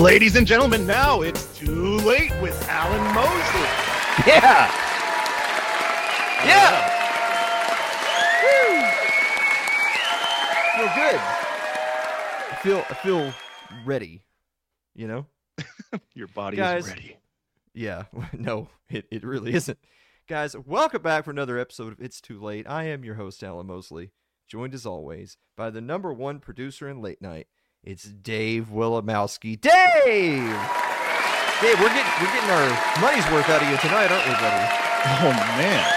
Ladies and gentlemen, now it's too late with Alan Mosley. Yeah. Yeah. Woo. Feel good. I feel I feel ready. You know? Your body Guys. is ready. Yeah. No, it, it really isn't. Guys, welcome back for another episode of It's Too Late. I am your host, Alan Mosley, joined as always by the number one producer in late night. It's Dave Willimowski. Dave! Dave, we're getting we're getting our money's worth out of you tonight, aren't we, buddy? Oh man.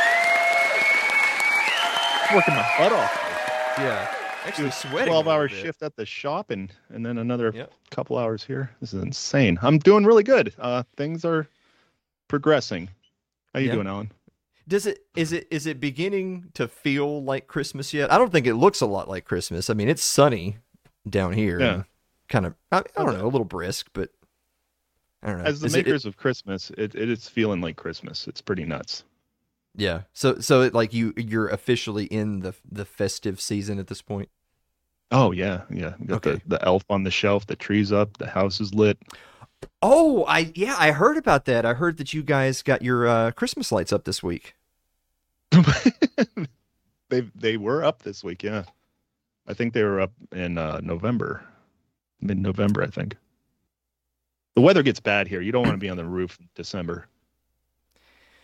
Working my butt off. Yeah. Actually sweating. 12 hour bit. shift at the shop and and then another Yep. couple hours here. This is insane. I'm doing really good. Uh things are progressing. How you Yeah. doing, Alan? Does it is it is it beginning to feel like Christmas yet? I don't think it looks a lot like Christmas. I mean, it's sunny down here. Yeah. Kind of I, I don't know, a little brisk, but I don't know. As the Is it- it- makers of Christmas, it, it is feeling like Christmas. It's pretty nuts. yeah. So so it, like you you're officially in the the festive season at this point. Oh yeah, yeah. Got Okay. the, the elf on the shelf, the tree's up, the house is lit. Oh, I yeah, I heard about that. I heard that you guys got your uh, Christmas lights up this week. they they were up this week, yeah. I think they were up in uh, November, mid November, I think. The weather gets bad here. You don't want to be on the roof in December.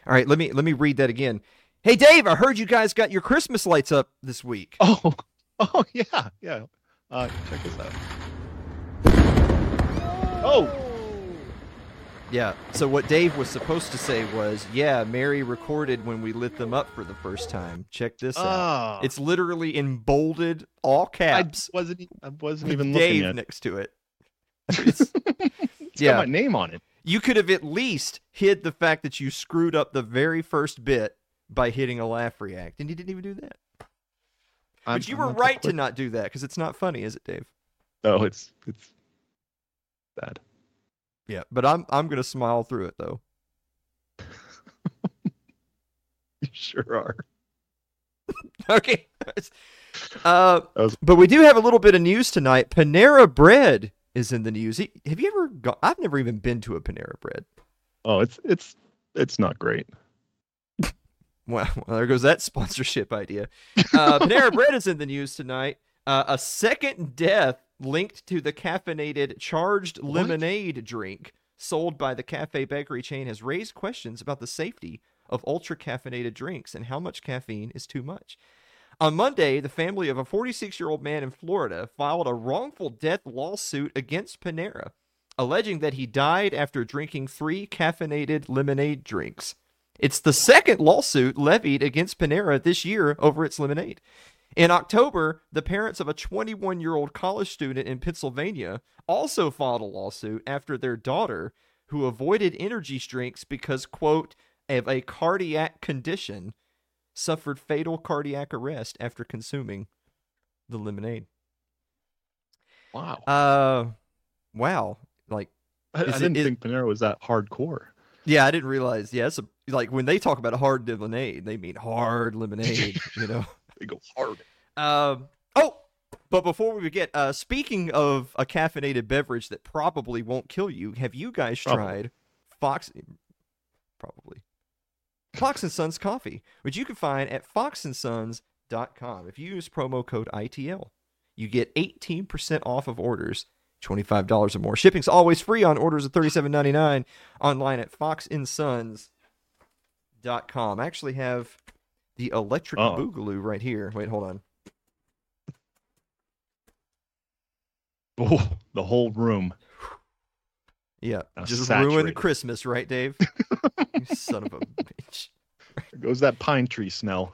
All right, let me let me read that again. Hey Dave, I heard you guys got your Christmas lights up this week. Oh, oh yeah, yeah. Uh, check this out. Oh, Yeah. So what Dave was supposed to say was, "Yeah, Mary recorded when we lit them up for the first time. Check this out. ah, It's literally in bolded all I caps. wasn't. e- I wasn't with even Dave looking at. next to it. It's- It's yeah. got my name on it. you could have at least hid the fact that you screwed up the very first bit by hitting a laugh react, and you didn't even do that. I'm- but you I'm were right to not do that because it's not funny, is it, Dave? No, it's it's bad. Yeah. But I'm I'm gonna smile through it though. You sure are. Okay. Uh, was- but we do have a little bit of news tonight. Panera Bread is in the news. Have you ever gone? I've never even been to a Panera Bread. Oh, it's it's it's not great. Well, well there goes that sponsorship idea. Uh, Panera Bread is in the news tonight. Uh, a second death linked to the caffeinated charged What? lemonade drink sold by the cafe bakery chain has raised questions about the safety of ultra caffeinated drinks and how much caffeine is too much. On Monday, the family of a 46 year old man in Florida filed a wrongful death lawsuit against Panera, alleging that he died after drinking three caffeinated lemonade drinks. It's the second lawsuit levied against Panera this year over its lemonade. In October, the parents of a 21 year old college student in Pennsylvania also filed a lawsuit after their daughter, who avoided energy drinks because, quote, of a cardiac condition, suffered fatal cardiac arrest after consuming the lemonade. Wow. Uh, wow. Like, I, I didn't is- think Panera was that hardcore. yeah, I didn't realize. Yeah, it's a, like when they talk about hard lemonade, they mean hard lemonade, you know? They go hard. Um. Oh, but before we forget, uh, speaking of a caffeinated beverage that probably won't kill you, have you guys Probably. tried Fox? Probably Fox and Sons coffee, which you can find at foxandsons.com. If you use promo code ITL, you get 18% off of orders. $25 or more. Shipping's always free on orders of $37.99 online at foxandsons.com. I actually have the electric Uh-oh. boogaloo right here. Wait, hold on. Oh, the whole room. Yeah, Now just saturated. ruined Christmas, right, Dave? you son of a bitch. There goes that pine tree smell.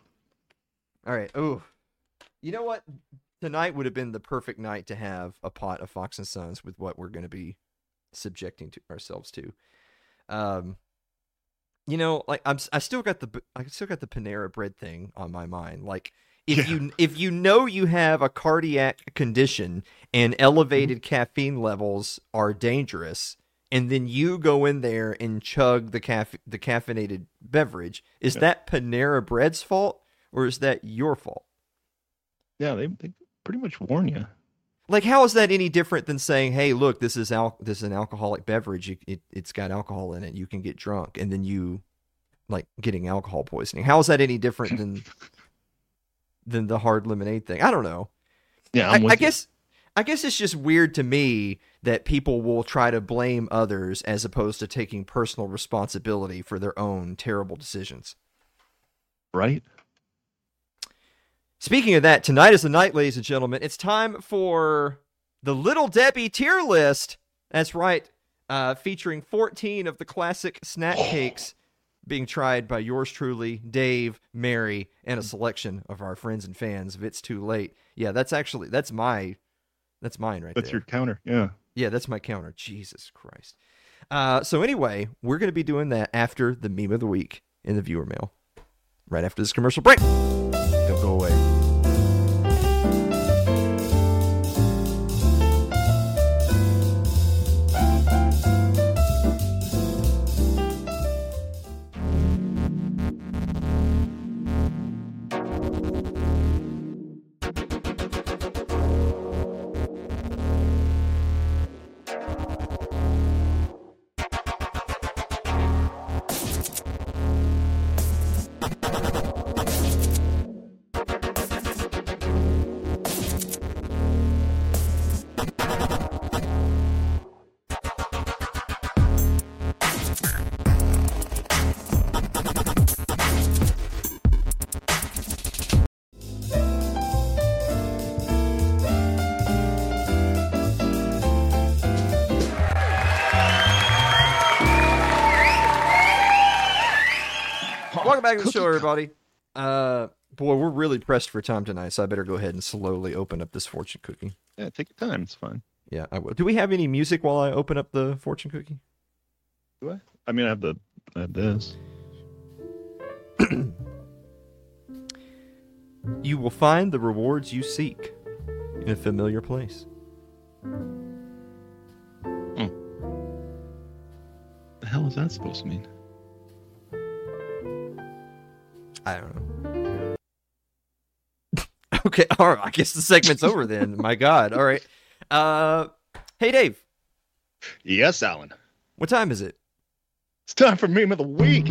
All right. Oh, you know what? Tonight would have been the perfect night to have a pot of Fox and Sons with what we're going to be subjecting to ourselves to. Um, you know, like I'm, I still got the, I still got the Panera Bread thing on my mind. Like, if Yeah. you, if you know you have a cardiac condition and mm-hmm. elevated caffeine levels are dangerous, and then you go in there and chug the caff- the caffeinated beverage, is Yeah. that Panera Bread's fault or is that your fault? Yeah, they, they pretty much warn you. Like how is that any different than saying, "Hey, look, this is al- this is an alcoholic beverage. It, it it's got alcohol in it. You can get drunk." And then you like getting alcohol poisoning. How is that any different than than the hard lemonade thing? I don't know. Yeah, I, I guess I guess it's just weird to me that people will try to blame others as opposed to taking personal responsibility for their own terrible decisions. right. Speaking of that, tonight is the night, ladies and gentlemen. It's time for the Little Debbie tier list. That's right, uh, featuring 14 of the classic snack cakes being tried by yours truly, Dave, Mary, and a selection of our friends and fans. If it's too late, yeah, that's actually that's my that's mine right That's there. That's your counter. Yeah. Yeah, that's my counter. Jesus Christ. Uh, so anyway, we're going to be doing that after the meme of the week in the viewer mail, right after this commercial break. Don't go away. Back to the show, everybody. Uh, boy, we're really pressed for time tonight, so I better go ahead and slowly open up this fortune cookie. Yeah. Take your time. It's fine. Yeah, I will. Do we have any music while I open up the fortune cookie? Do I? I mean, I have the I have this. You will find the rewards you seek in a familiar place. The hell is that supposed to mean? I don't know. okay, all right. I guess the segment's over then. My God. All right. Uh, hey Dave, Yes, Alan. what time is it? It's time for meme of the week.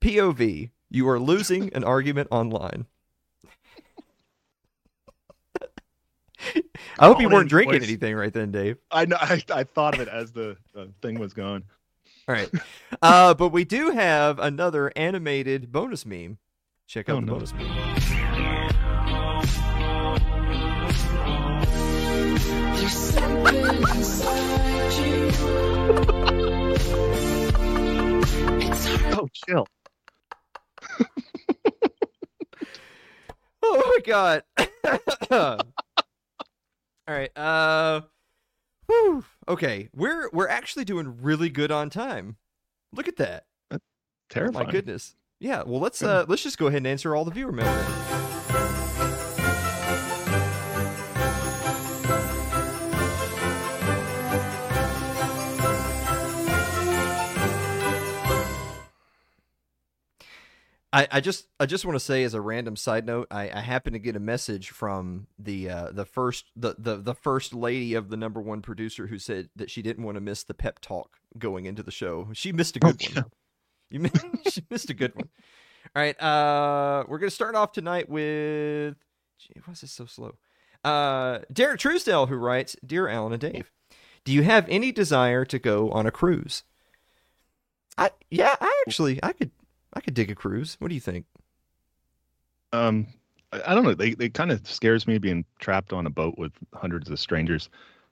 POV. You are losing an argument online. I hope you weren't drinking voice. anything right then, Dave. I know. I, I thought of it as the uh, thing was gone. All right. Uh, but we do have another animated bonus meme. Check out Oh, the no. bonus meme. There's something inside you. It's hard Oh, chill. Oh my god. All right. Uh whew. Okay, we're we're actually doing really good on time. Look at that. Oh Terrifying. my goodness. Yeah, well let's uh let's just go ahead and answer all the viewer mail. I, I just I just want to say as a random side note, I, I happened to get a message from the uh, the first the, the the first lady of the number one producer who said that she didn't want to miss the pep talk going into the show. She missed a good Oh, one. You mi- she missed a good one. All right, uh, we're gonna start off tonight with. Gee, why is this so slow? Uh, Derek Truesdale, who writes, "Dear Alan and Dave, do you have any desire to go on a cruise?" I yeah, I actually I could I could dig a cruise. What do you think? Um, I, don't know. They they kind of scares me being trapped on a boat with hundreds of strangers.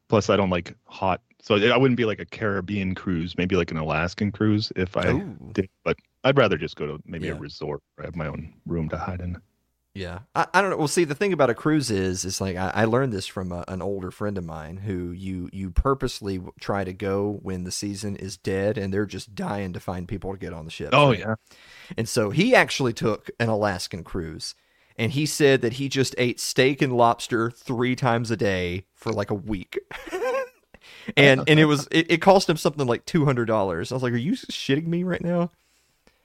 Plus, I don't like hot, so I wouldn't be like a Caribbean cruise. Maybe like an Alaskan cruise if I Ooh. did. But I'd rather just go to maybe a resort. Where I have my own room to hide in. Yeah, I, I don't know. Well, see, the thing about a cruise is, is like I, I learned this from a, an older friend of mine who you you purposely try to go when the season is dead and they're just dying to find people to get on the ship. Oh yeah. And so he actually took an Alaskan cruise, and he said that he just ate steak and lobster three times a day for like a week. and and it was it, it cost him something like two hundred dollars. I was like, "Are you shitting me right now?"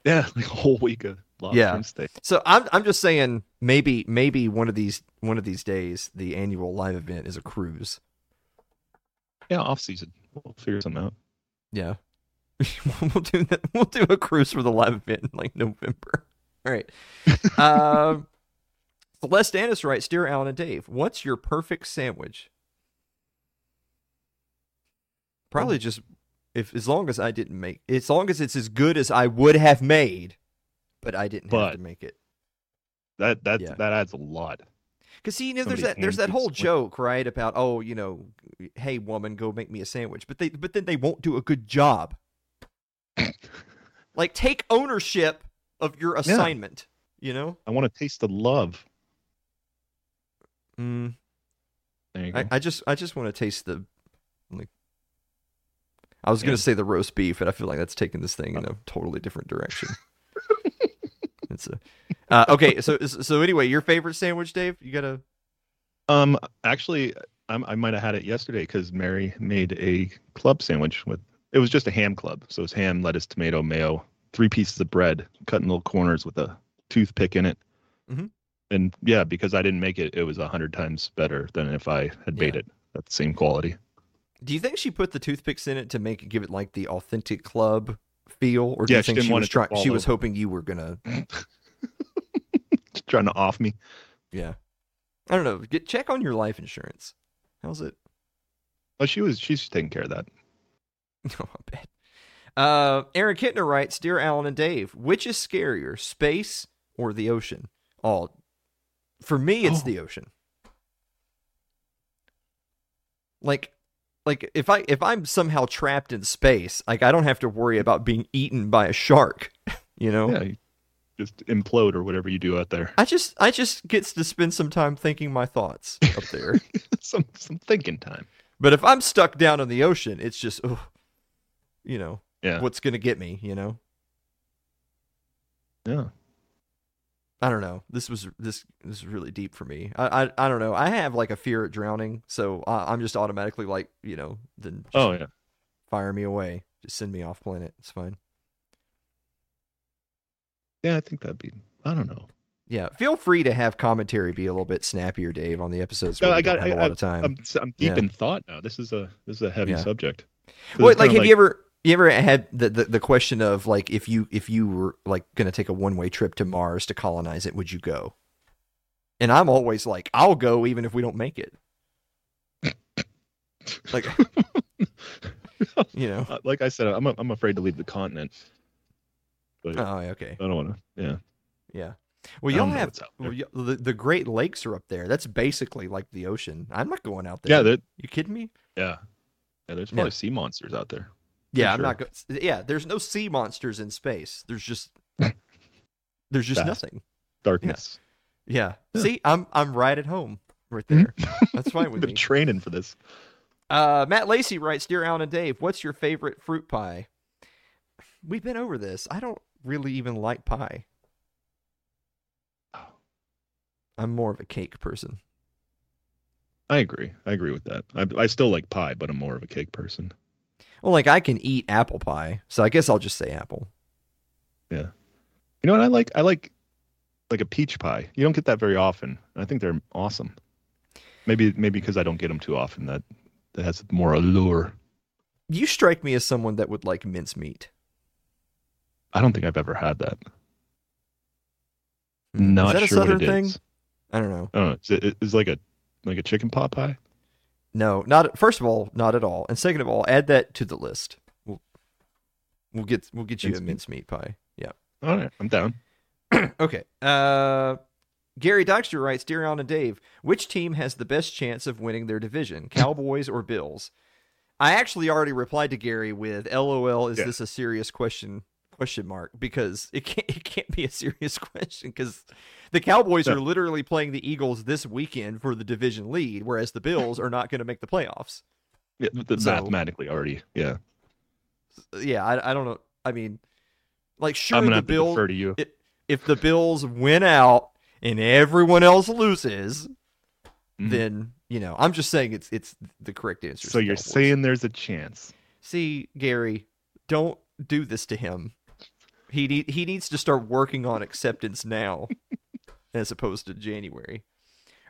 Yeah, like a whole week of Yeah. So I'm I'm just saying maybe maybe one of these one of these days the annual live event is a cruise. Yeah, off season. We'll figure something out. Yeah. we'll do that. We'll do a cruise for the live event in like November. All right. um, Celeste Annis writes, Dear Alan and Dave, what's your perfect sandwich? Probably Um, just if as long as I didn't make as long as it's as good as I would have made, but I didn't have to make it. That that Yeah. that adds a lot. Because see, you know, there's that there's that whole joke, right, about oh, you know, hey woman, go make me a sandwich, but they but then they won't do a good job. like take ownership of your assignment. You know, I want to taste the love. mm, There you go. I, I just I just want to taste the like. I was gonna say the roast beef, and I feel like that's taking this thing in a totally different direction. It's a uh, okay. So so anyway, your favorite sandwich, Dave? You got a? Um, actually, I'm, I might have had it yesterday because Mary made a club sandwich with. It was just a ham club, so it's ham, lettuce, tomato, mayo, three pieces of bread, cut in little corners with a toothpick in it. Mm-hmm. And yeah, because I didn't make it, it was a hundred times better than if I had made Yeah. it at the same quality. Do you think she put the toothpicks in it to make it give it like the authentic club feel, or do Yeah, you think didn't she was trying? She was hoping you were gonna. Trying to off me. Yeah, I don't know. Get check on your life insurance. How's it? Oh, she was. She's taking care of that. No, I bet. Uh, Aaron Kittner writes, "Dear Alan and Dave, which is scarier, space or the ocean?" Oh, for me, it's Oh. the ocean. Like, like if I if I'm somehow trapped in space, like I don't have to worry about being eaten by a shark. You know, Yeah, you just implode or whatever you do out there. I just I just gets to spend some time thinking my thoughts up there. some some thinking time. but if I'm stuck down in the ocean, it's just, ugh, you know, Yeah. what's gonna get me? You know. Yeah. I don't know. This was this this is really deep for me. I I, I don't know. I have like a fear of drowning, so I, I'm just automatically like you know then Oh yeah. fire me away. Just send me off planet. It's fine. Yeah, I think that'd be. I don't know. Yeah, feel free to have commentary be a little bit snappier, Dave, on the episodes. No, where I we don't got- have a I- lot of time. I'm I'm deep Yeah. in thought now. This is a this is a heavy Yeah. subject. So What like kinda have you ever you ever had the, the the question of like if you if you were like gonna take a one way trip to Mars to colonize it, would you go? And I'm always like, I'll go even if we don't make it. Like you know. Uh, like I said, I'm I'm afraid to leave the continent. But Oh, okay. I don't want to. Yeah. Yeah. Well, y'all have what's out there. well, y- the the Great Lakes are up there. That's basically like the ocean. I'm not going out there. Yeah. You kidding me? Yeah. Yeah. There's Yeah. probably sea monsters out there. Yeah, I'm sure. not going. Yeah, there's no sea monsters in space. There's just there's just nothing. Darkness. Yeah. Yeah. See, I'm I'm right at home right Mhm. there. That's fine with Been me. training for this. Uh, Matt Lacey writes, "Dear Alan and Dave, what's your favorite fruit pie?" We've been over this. I don't really even like pie. I'm more of a cake person. I agree. I agree with that. I I still like pie, but I'm more of a cake person. Well, like I can eat apple pie, so I guess I'll just say apple. Yeah. You know what I like? I like like a peach pie. You don't get that very often. I think they're awesome. Maybe maybe because I don't get them too often. That that has more allure. You strike me as someone that would like mincemeat. I don't think I've ever had that. Hmm. Not is that sure a southern what it thing? is. I don't know. I don't know. Is it is like a like a chicken pot pie? No, not first of all, not at all, and second of all, add that to the list. We'll we'll get we'll get you a Mincemeat. mincemeat pie. Yeah. All right, I'm down. Okay. Uh, Gary Dykstra writes, Dear Alan and Dave, which team has the best chance of winning their division, Cowboys or Bills? I actually already replied to Gary with, "LOL, is Yeah. this a serious question?" Question mark because it can't it can't be a serious question because the Cowboys are literally playing the Eagles this weekend for the division lead, whereas the Bills are not going to make the playoffs. Yeah, the, So- mathematically already. Yeah, Yeah, I, I don't know. I mean, like sure I'm gonna the have to defer to you. if, if the Bills win out and everyone else loses, Mhm. then you know I'm just saying it's it's the correct answer. So you're Cowboys. saying there's a chance? see Gary, don't do this to him. He need, he needs to start working on acceptance now, as opposed to January.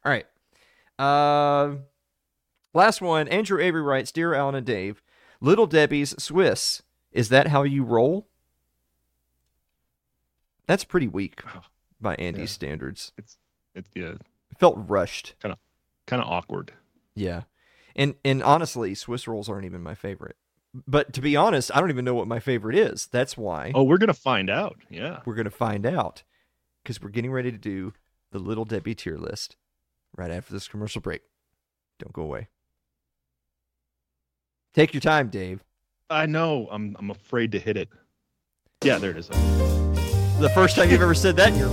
All right. Uh, last one. Andrew Avery writes, "Dear Alan and Dave, Little Debbie's Swiss. Is that how you roll?" That's pretty weak by Andy's Yeah. standards. It's yeah, It felt rushed. Kind of kind of awkward. Yeah. And and honestly, Swiss rolls aren't even my favorite. But to be honest, I don't even know what my favorite is. That's why Oh, we're gonna find out. Yeah. we're going to find out cuz we're getting ready to do the Little Debbie tier list right after this commercial break. Don't go away. Take your time, Dave. I know. I'm I'm afraid to hit it. Yeah, there it is. The first time you've ever said that in your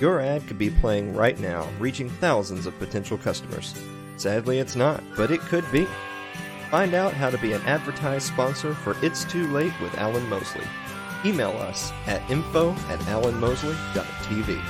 Your ad could be playing right now, reaching thousands of potential customers. Sadly, it's not, but it could be. Find out how to be an advertised sponsor for It's Too Late with Alan Mosley. Email us at info at alanmosley.tv.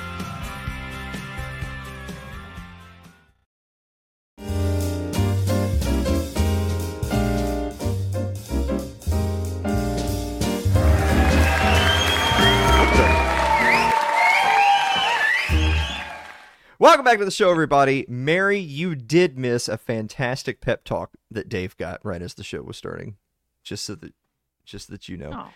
Welcome back to the show, everybody. Mary, you did miss a fantastic pep talk that Dave got right as the show was starting. Just so that, just that you know, Oh.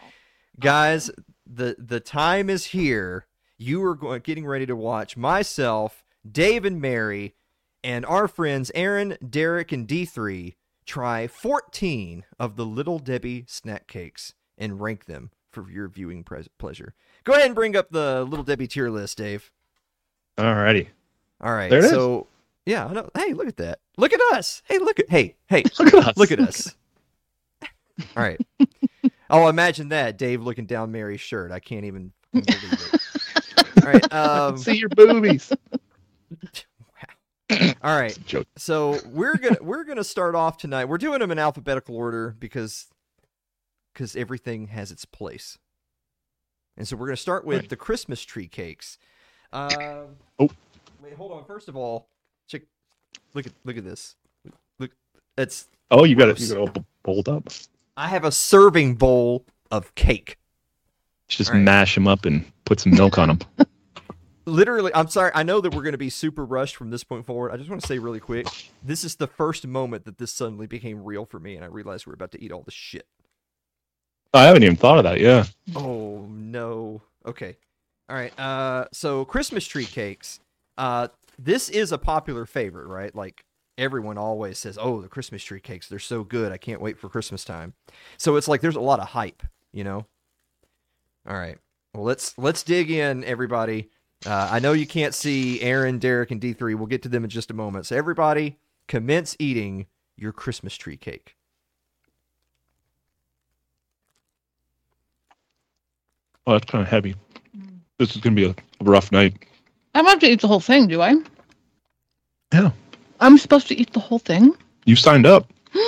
guys, the the time is here. You are going, getting ready to watch myself, Dave, and Mary, and our friends Aaron, Derek, and D3 try 14 of the Little Debbie snack cakes and rank them for your viewing pres- pleasure. Go ahead and bring up the Little Debbie tier list, Dave. Alrighty. All right. There it is. so yeah, I know. Hey, look at that. Look at us. Hey, look at hey, hey, Look at us. look at us. All right. Oh, imagine that. Dave looking down Mary's shirt. I can't even believe it. All right. Um, See your boobies. all right. So we're gonna we're gonna start off tonight. We're doing them in alphabetical order because because everything has its place. And so we're gonna start with Right. the Christmas tree cakes. Um, Oh. Wait, hold on. First of all, check. Look at look at this. Look, it's Oh, you got it. Gross. You got it all pulled up. I have a serving bowl of cake. Just All right. mash them up and put some milk on them. Literally, I'm sorry. I know that we're going to be super rushed from this point forward. I just want to say really quick this is the first moment that this suddenly became real for me, and I realized we're about to eat all the shit. I haven't even thought of that. Yeah. Oh, no. Okay. All right. Uh, so, Christmas tree cakes. Uh, this is a popular favorite, right? Like, everyone always says, oh, the Christmas tree cakes, they're so good. I can't wait for Christmas time. So, it's like there's a lot of hype, you know? All right. Well, let's let's dig in, everybody. Uh, I know you can't see Aaron, Derek, and D3. We'll get to them in just a moment. So, everybody, commence eating your Christmas tree cake. Oh, that's kind of heavy. This is gonna be a rough night. I don't have to eat the whole thing, do I? Yeah. I'm supposed to eat the whole thing? You signed up.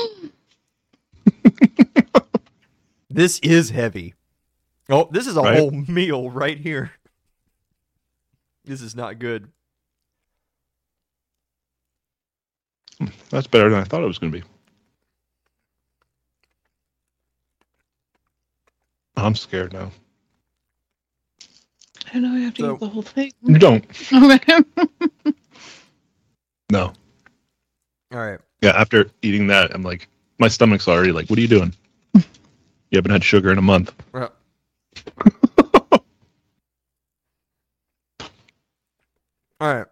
This is heavy. Oh, this is a Right? whole meal right here. This is not good. That's better than I thought it was gonna be. I'm scared now. I know I have to So- eat the whole thing. You don't. No. All right. Yeah. After eating that, I'm like, my stomach's already like, what are you doing? you haven't had sugar in a month. Well. All right.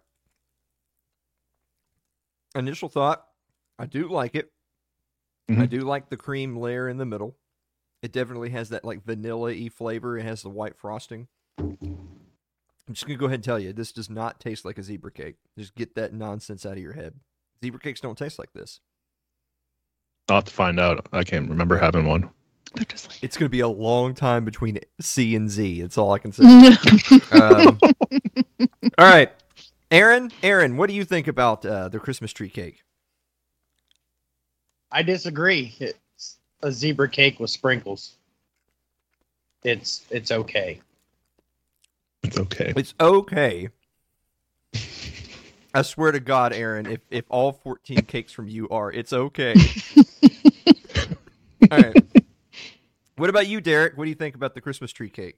Initial thought, I do like it. I Mhm. do like the cream layer in the middle. It definitely has that like vanilla y flavor. It has the white frosting. I'm just gonna go ahead and tell you, this does not taste like a zebra cake. Just get that nonsense out of your head. Zebra cakes don't taste like this. I'll have to find out. I can't remember having one. Just like. It's gonna be a long time between C and Z. That's all I can say. Um, all right, Aaron. Aaron, what do you think about uh, the Christmas tree cake? I disagree. It's a zebra cake with sprinkles. It's it's okay. It's okay. It's okay. I swear to God, Aaron, if if all 14 cakes from you are, it's okay. all right. What about you, Derek? What do you think about the Christmas tree cake?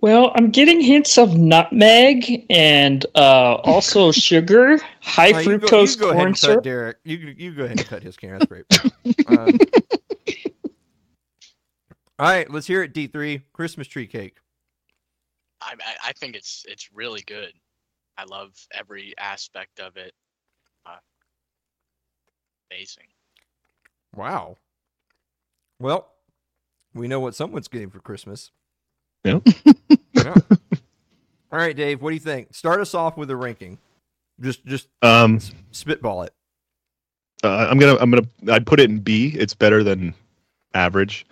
Well, I'm getting hints of nutmeg and uh, also sugar, high you go, fructose you go ahead corn and cut syrup. Derek. You you go ahead and cut his can. That's great. Um, all right, let's hear it. D three Christmas tree cake. I, I I think it's it's really good. I love every aspect of it. Uh, amazing. Wow. Well, we know what someone's getting for Christmas. Yeah. Yeah. All right, Dave. What do you think? Start us off with a ranking. Just just Um, spitball it. uh, I'm gonna I'm gonna I'd put it in B. It's better than average.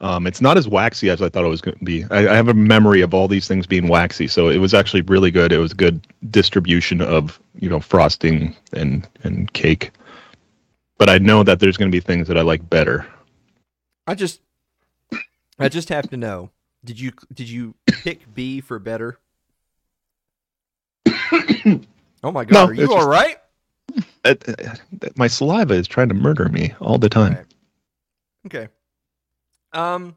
Um, it's not as waxy as I thought it was going to be. I, I have a memory of all these things being waxy, so it was actually really good. It was good distribution of you know frosting and and cake. But I know that there's going to be things that I like better. I just I just have to know. Did you did you pick B for better? oh my god, No, are you all just- right? Uh, uh, my saliva is trying to murder me all the time. Right. Okay. Um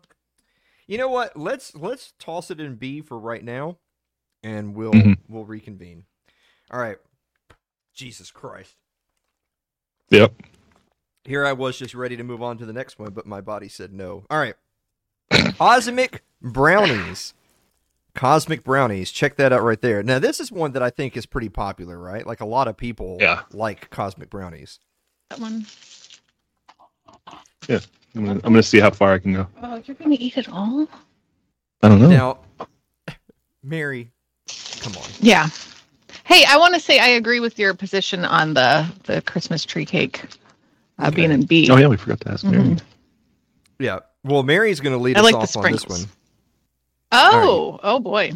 you know what? Let's let's toss it in B for right now and we'll Mhm. we'll reconvene. All right. Jesus Christ. Yep. Here I was just ready to move on to the next one, but my body said no. All right. Cosmic brownies. Cosmic brownies. Check that out right there. Now, this is one that I think is pretty popular, right? Like a lot of people Yeah. like cosmic brownies. That one. I'm gonna, I'm gonna see how far I can go. Oh, you're gonna eat it all? I don't know. Now, Mary, come on. Yeah. Hey, I want to say I agree with your position on the the Christmas tree cake uh, Okay. being in B. oh yeah, we forgot to ask Mary. Mhm. Yeah. Well, Mary's going to lead I us like the off on this one. Oh, oh boy.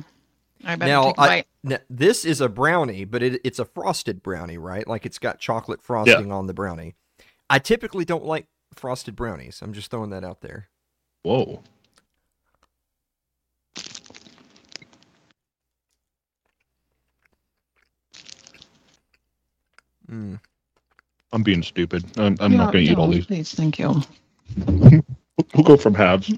I better Now, take a I- bite. Now, this is a brownie, but it, it's a frosted brownie, right? Like it's got chocolate frosting on the brownie. I typically don't like frosted brownies. I'm just throwing that out there. Whoa. Mm. I'm being stupid. I'm, I'm No, not gonna eat all these. Please, thank you. We'll go from halves.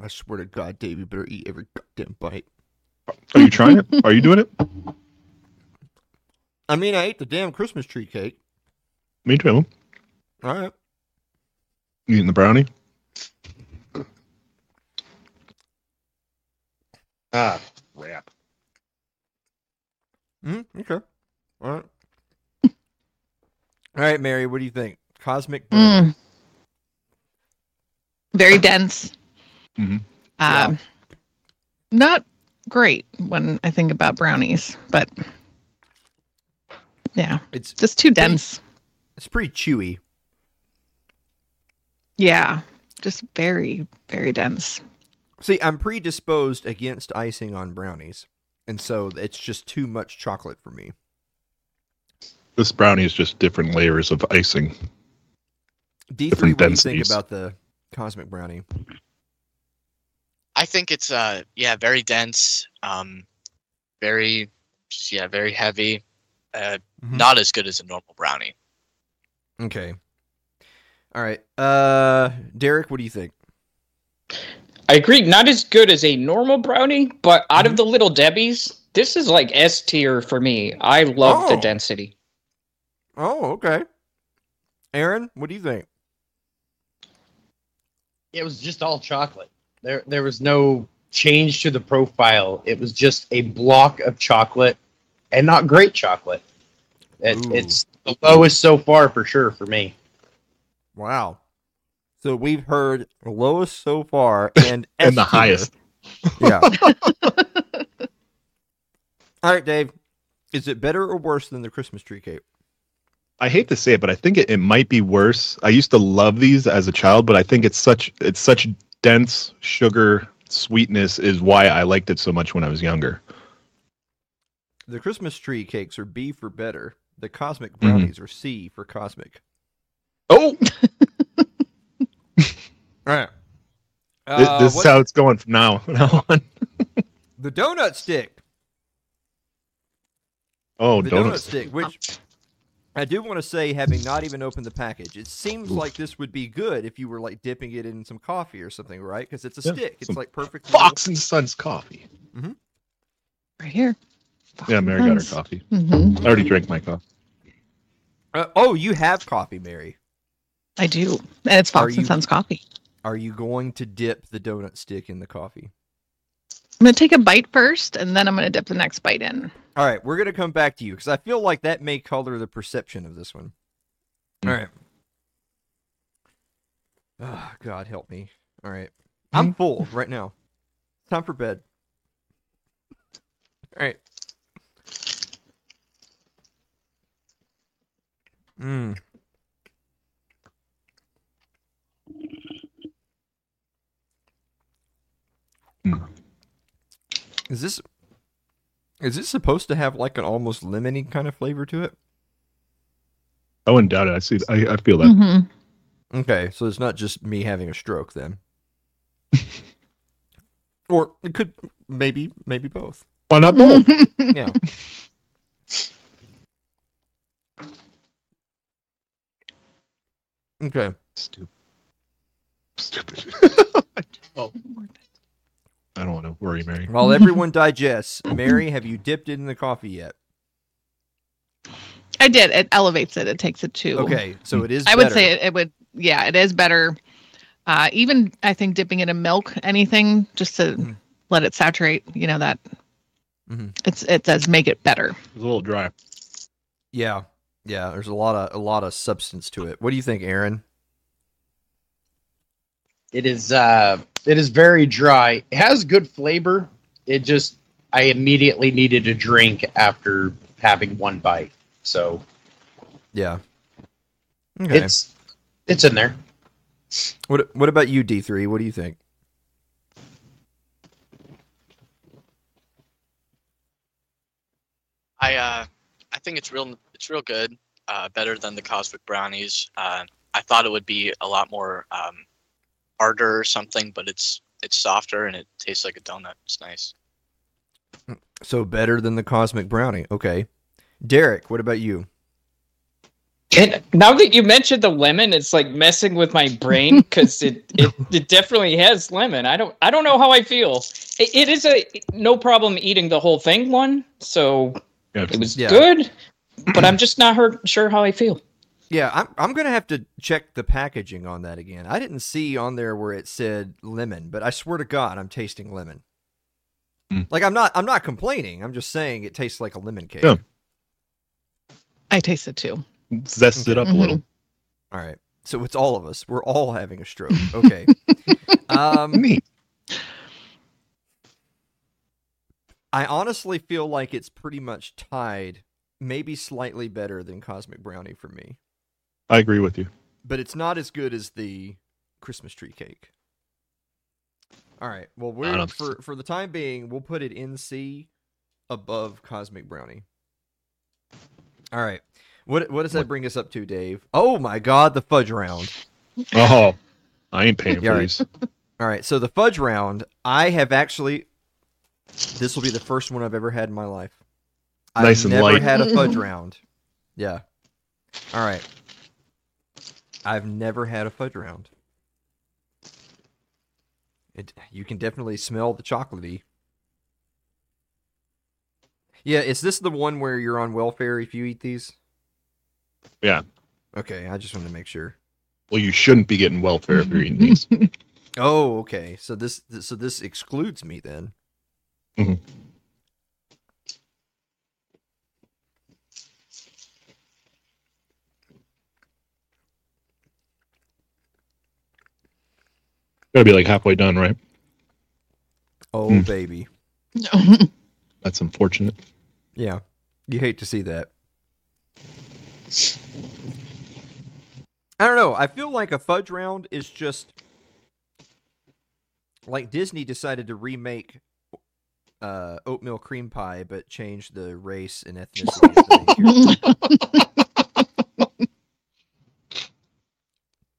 I swear to God, Dave, you better eat every goddamn bite. Are you trying it? Are you doing it? I mean, I ate the damn Christmas tree cake. Me too. All right. You eating the brownie? Ah, crap. Mm, okay. All right. All right, Mary, what do you think? Cosmic brownie. Mm. Very dense. Mhm. Um, Not great when I think about brownies, but yeah, It's just too dense. it's pretty chewy. Yeah, just very, very dense. See, I'm predisposed against icing on brownies, and so it's just too much chocolate for me. This brownie is just different layers of icing. D3, Different what do you think densities. about the cosmic brownie? I think it's uh yeah very dense, um, very yeah very heavy, uh, Mhm. not as good as a normal brownie. Okay. All right. Uh, Derek, what do you think? I agree. Not as good as a normal brownie, but out Mm-hmm. of the little Debbie's, this is like S tier for me. I love the Oh. density. Oh, okay. Aaron, what do you think? It was just all chocolate. There, there was no change to the profile. It was just a block of chocolate, and not great chocolate. It, it's the lowest so far for sure for me. Wow. So we've heard lowest so far and And the highest. Yeah. All right, Dave. Is it better or worse than the Christmas tree cake? I hate to say it, but I think it, it might be worse. I used to love these as a child, but I think it's such it's such dense sugar sweetness is why I liked it so much when I was younger. The Christmas tree cakes are B for better. The cosmic Mm-hmm. brownies are C for cosmic. Oh, All right. this, Uh, this is what- how it's going from now, now on. the donut stick. Oh, the donut, donut stick, which I do want to say, having not even opened the package, it seems like this would be good if you were like dipping it in some coffee or something, right? Because it's a Yeah, stick. It's like perfect. Fox and Sons coffee. Right here. Yeah, Mary got her coffee. hmm I already drank my coffee. Uh, oh, you have coffee, Mary. I do, and it's Fox you- and Sons coffee. Are you going to dip the donut stick in the coffee? I'm gonna take a bite first, and then I'm gonna dip the next bite in. All right, we're gonna come back to you because I feel like that may color the perception of this one. All right. Oh, God help me. All right, I'm full right now. Time for bed. All right. Mm. Mm. Is this is it supposed to have like an almost lemony kind of flavor to it? I wouldn't doubt it. I see. I, I feel that. Mm-hmm. Okay, so it's not just me having a stroke then. or it could maybe maybe both. Why not both? Yeah. Okay. Stupid. Stupid. oh. I don't want to worry, Mary. While everyone digests, Mary, have you dipped it in the coffee yet? I did. It elevates it. It takes it to. Okay, so it is. I would say it, it would. Yeah, it is better. Uh, even I think dipping it in milk, anything, just to Mhm. let it saturate. You know that. Mhm. It's it does make it better. It's a little dry. Yeah, yeah. There's a lot of a lot of substance to it. What do you think, Aaron? It is uh it is very dry. It has good flavor. It just I immediately needed a drink after having one bite. So Yeah. Okay. it's it's in there. What What about you, D three? What do you think? I uh, I think it's real. It's real good. Uh, better than the cosmic brownies. Uh, I thought it would be a lot more um, harder or something, but it's it's softer and it tastes like a donut. It's nice. So better than the cosmic brownie. Okay. Derek, what about you? And now that you mentioned the lemon, it's like messing with my brain because it, it it definitely has lemon. I don't I don't know how I feel. It, it is a no problem eating the whole thing one, so Yeah, it was Yeah. good, but I'm just not her- sure how I feel. Yeah, I'm I'm gonna have to check the packaging on that again. I didn't see on there where it said lemon, but I swear to God, I'm tasting lemon. Mm. Like I'm not I'm not complaining. I'm just saying it tastes like a lemon cake. Yeah. I taste it too. zest it up a little. All right. So it's all of us. We're all having a stroke. Okay. um, Neat. I honestly feel like it's pretty much tied, maybe slightly better than Cosmic Brownie for me, I agree with you. but it's not as good as the Christmas tree cake. All right. Well, we're for for the time being, we'll put it in C above Cosmic Brownie. All right. What what does that bring us up to, Dave? Oh my God, the fudge round. Oh, I ain't paying for these. All right, so the fudge round, I have actually. This will be the first one I've ever had in my life. Nice I've and never light. had a fudge round. Yeah. All right. I've never had a fudge round. It, you can definitely smell the chocolatey. Yeah, is this the one where you're on welfare if you eat these? Yeah. Okay, I just wanted to make sure. Well, you shouldn't be getting welfare if you're eating these. Oh, okay. So this so this excludes me then. Mhm. Gotta be like halfway done, right? Oh, Mm. baby. That's unfortunate. Yeah. You hate to see that. I don't know. I feel like a fudge round is just like Disney decided to remake uh, oatmeal cream pie, but change the race and ethnicity. of the main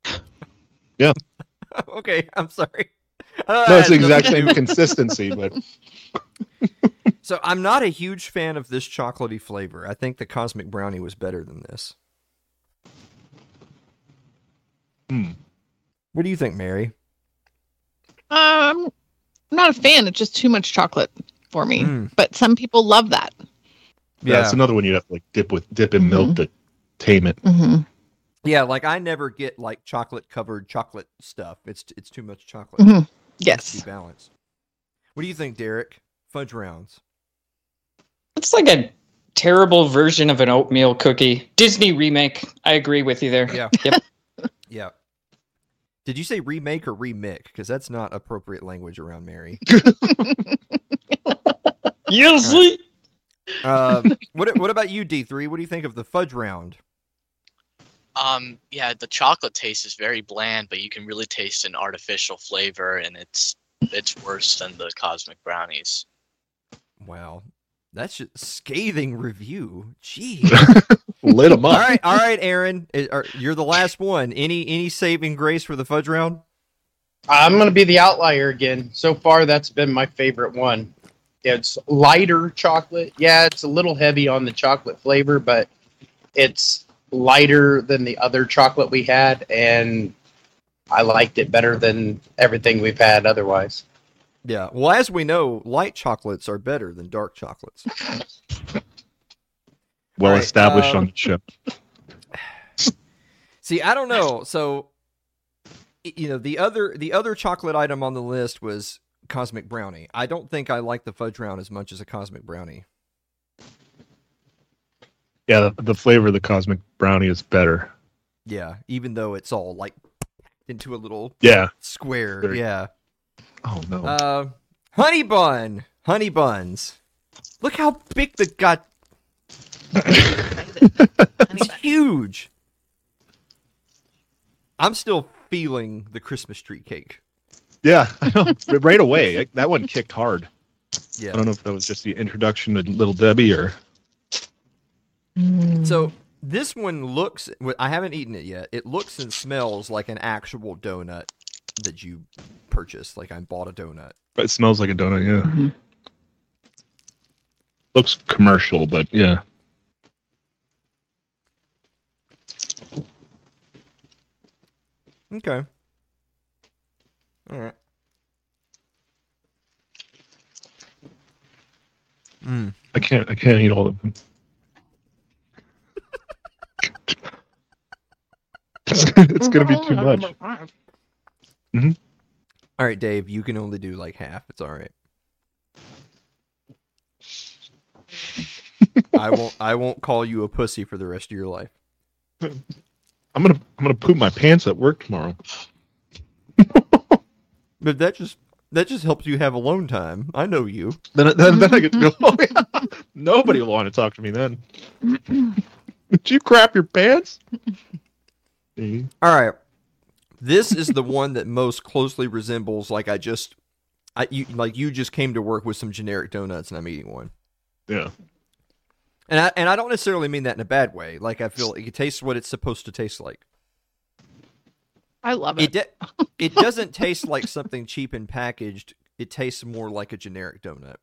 Yeah. Character. okay, I'm sorry. Uh, No, it's the exact same consistency, but So I'm not a huge fan of this chocolatey flavor. I think the cosmic brownie was better than this. Hmm. What do you think, Mary? Um, I'm not a fan. It's just too much chocolate for me. Mm. But some people love that. Yeah, it's another one you have to like dip with dip in Mhm. milk to tame it. Mm-hmm. Yeah, like I never get like chocolate covered chocolate stuff. It's it's too much chocolate. Mhm. To Yes. be balanced. What do you think, Derek? Fudge rounds. It's like a terrible version of an oatmeal cookie. Disney remake. I agree with you there. Yeah. Yep. Yeah. Did you say remake or remix? Because that's not appropriate language around Mary. Yes. Um, what what about you, D three? What do you think of the fudge round? Um, yeah, the chocolate taste is very bland, but you can really taste an artificial flavor, and it's it's worse than the cosmic brownies. Wow, that's just scathing review. Gee. Lit them all up. right, all right, Aaron, you're the last one. Any any saving grace for the fudge round? I'm going to be the outlier again. So far, that's been my favorite one. It's lighter chocolate. Yeah, it's a little heavy on the chocolate flavor, but it's lighter than the other chocolate we had, and I liked it better than everything we've had otherwise. Yeah. Well, as we know, light chocolates are better than dark chocolates. Well All right, established uh, on the ship. See, I don't know. So, you know, the other the other chocolate item on the list was cosmic brownie. I don't think I like the fudge round as much as a cosmic brownie. Yeah, the, the flavor of the cosmic brownie is better. Yeah, even though it's all like into a little Yeah. square. Very- Yeah. Oh no. Uh, honey bun, honey buns. Look how big the god. It's huge. I'm still feeling the Christmas tree cake. yeah, I know. right away. That one kicked hard. Yeah. I don't know if that was just the introduction to Little Debbie or So this one looks. I haven't eaten it yet. It looks and smells like an actual donut that you purchased. Like I bought a donut. but it smells like a donut, yeah. Mhm. Looks commercial, but yeah. Okay. All right. Mm. I can't I can't eat all of them. It's, it's gonna be too much. Mm-hmm. All right, Dave. You can only do like half. It's all right. I won't. I won't call you a pussy for the rest of your life. I'm gonna I'm gonna poop my pants at work tomorrow. But that just that just helps you have alone time. I know you. Then then, then I get to go. Oh, yeah. Nobody will want to talk to me then. Did you crap your pants? All right. This is the one that most closely resembles like I just I you like you just came to work with some generic donuts and I'm eating one. Yeah. And I and I don't necessarily mean that in a bad way. Like I feel it tastes what it's supposed to taste like. I love It it. de- it doesn't taste like something cheap and packaged. It tastes more like a generic donut.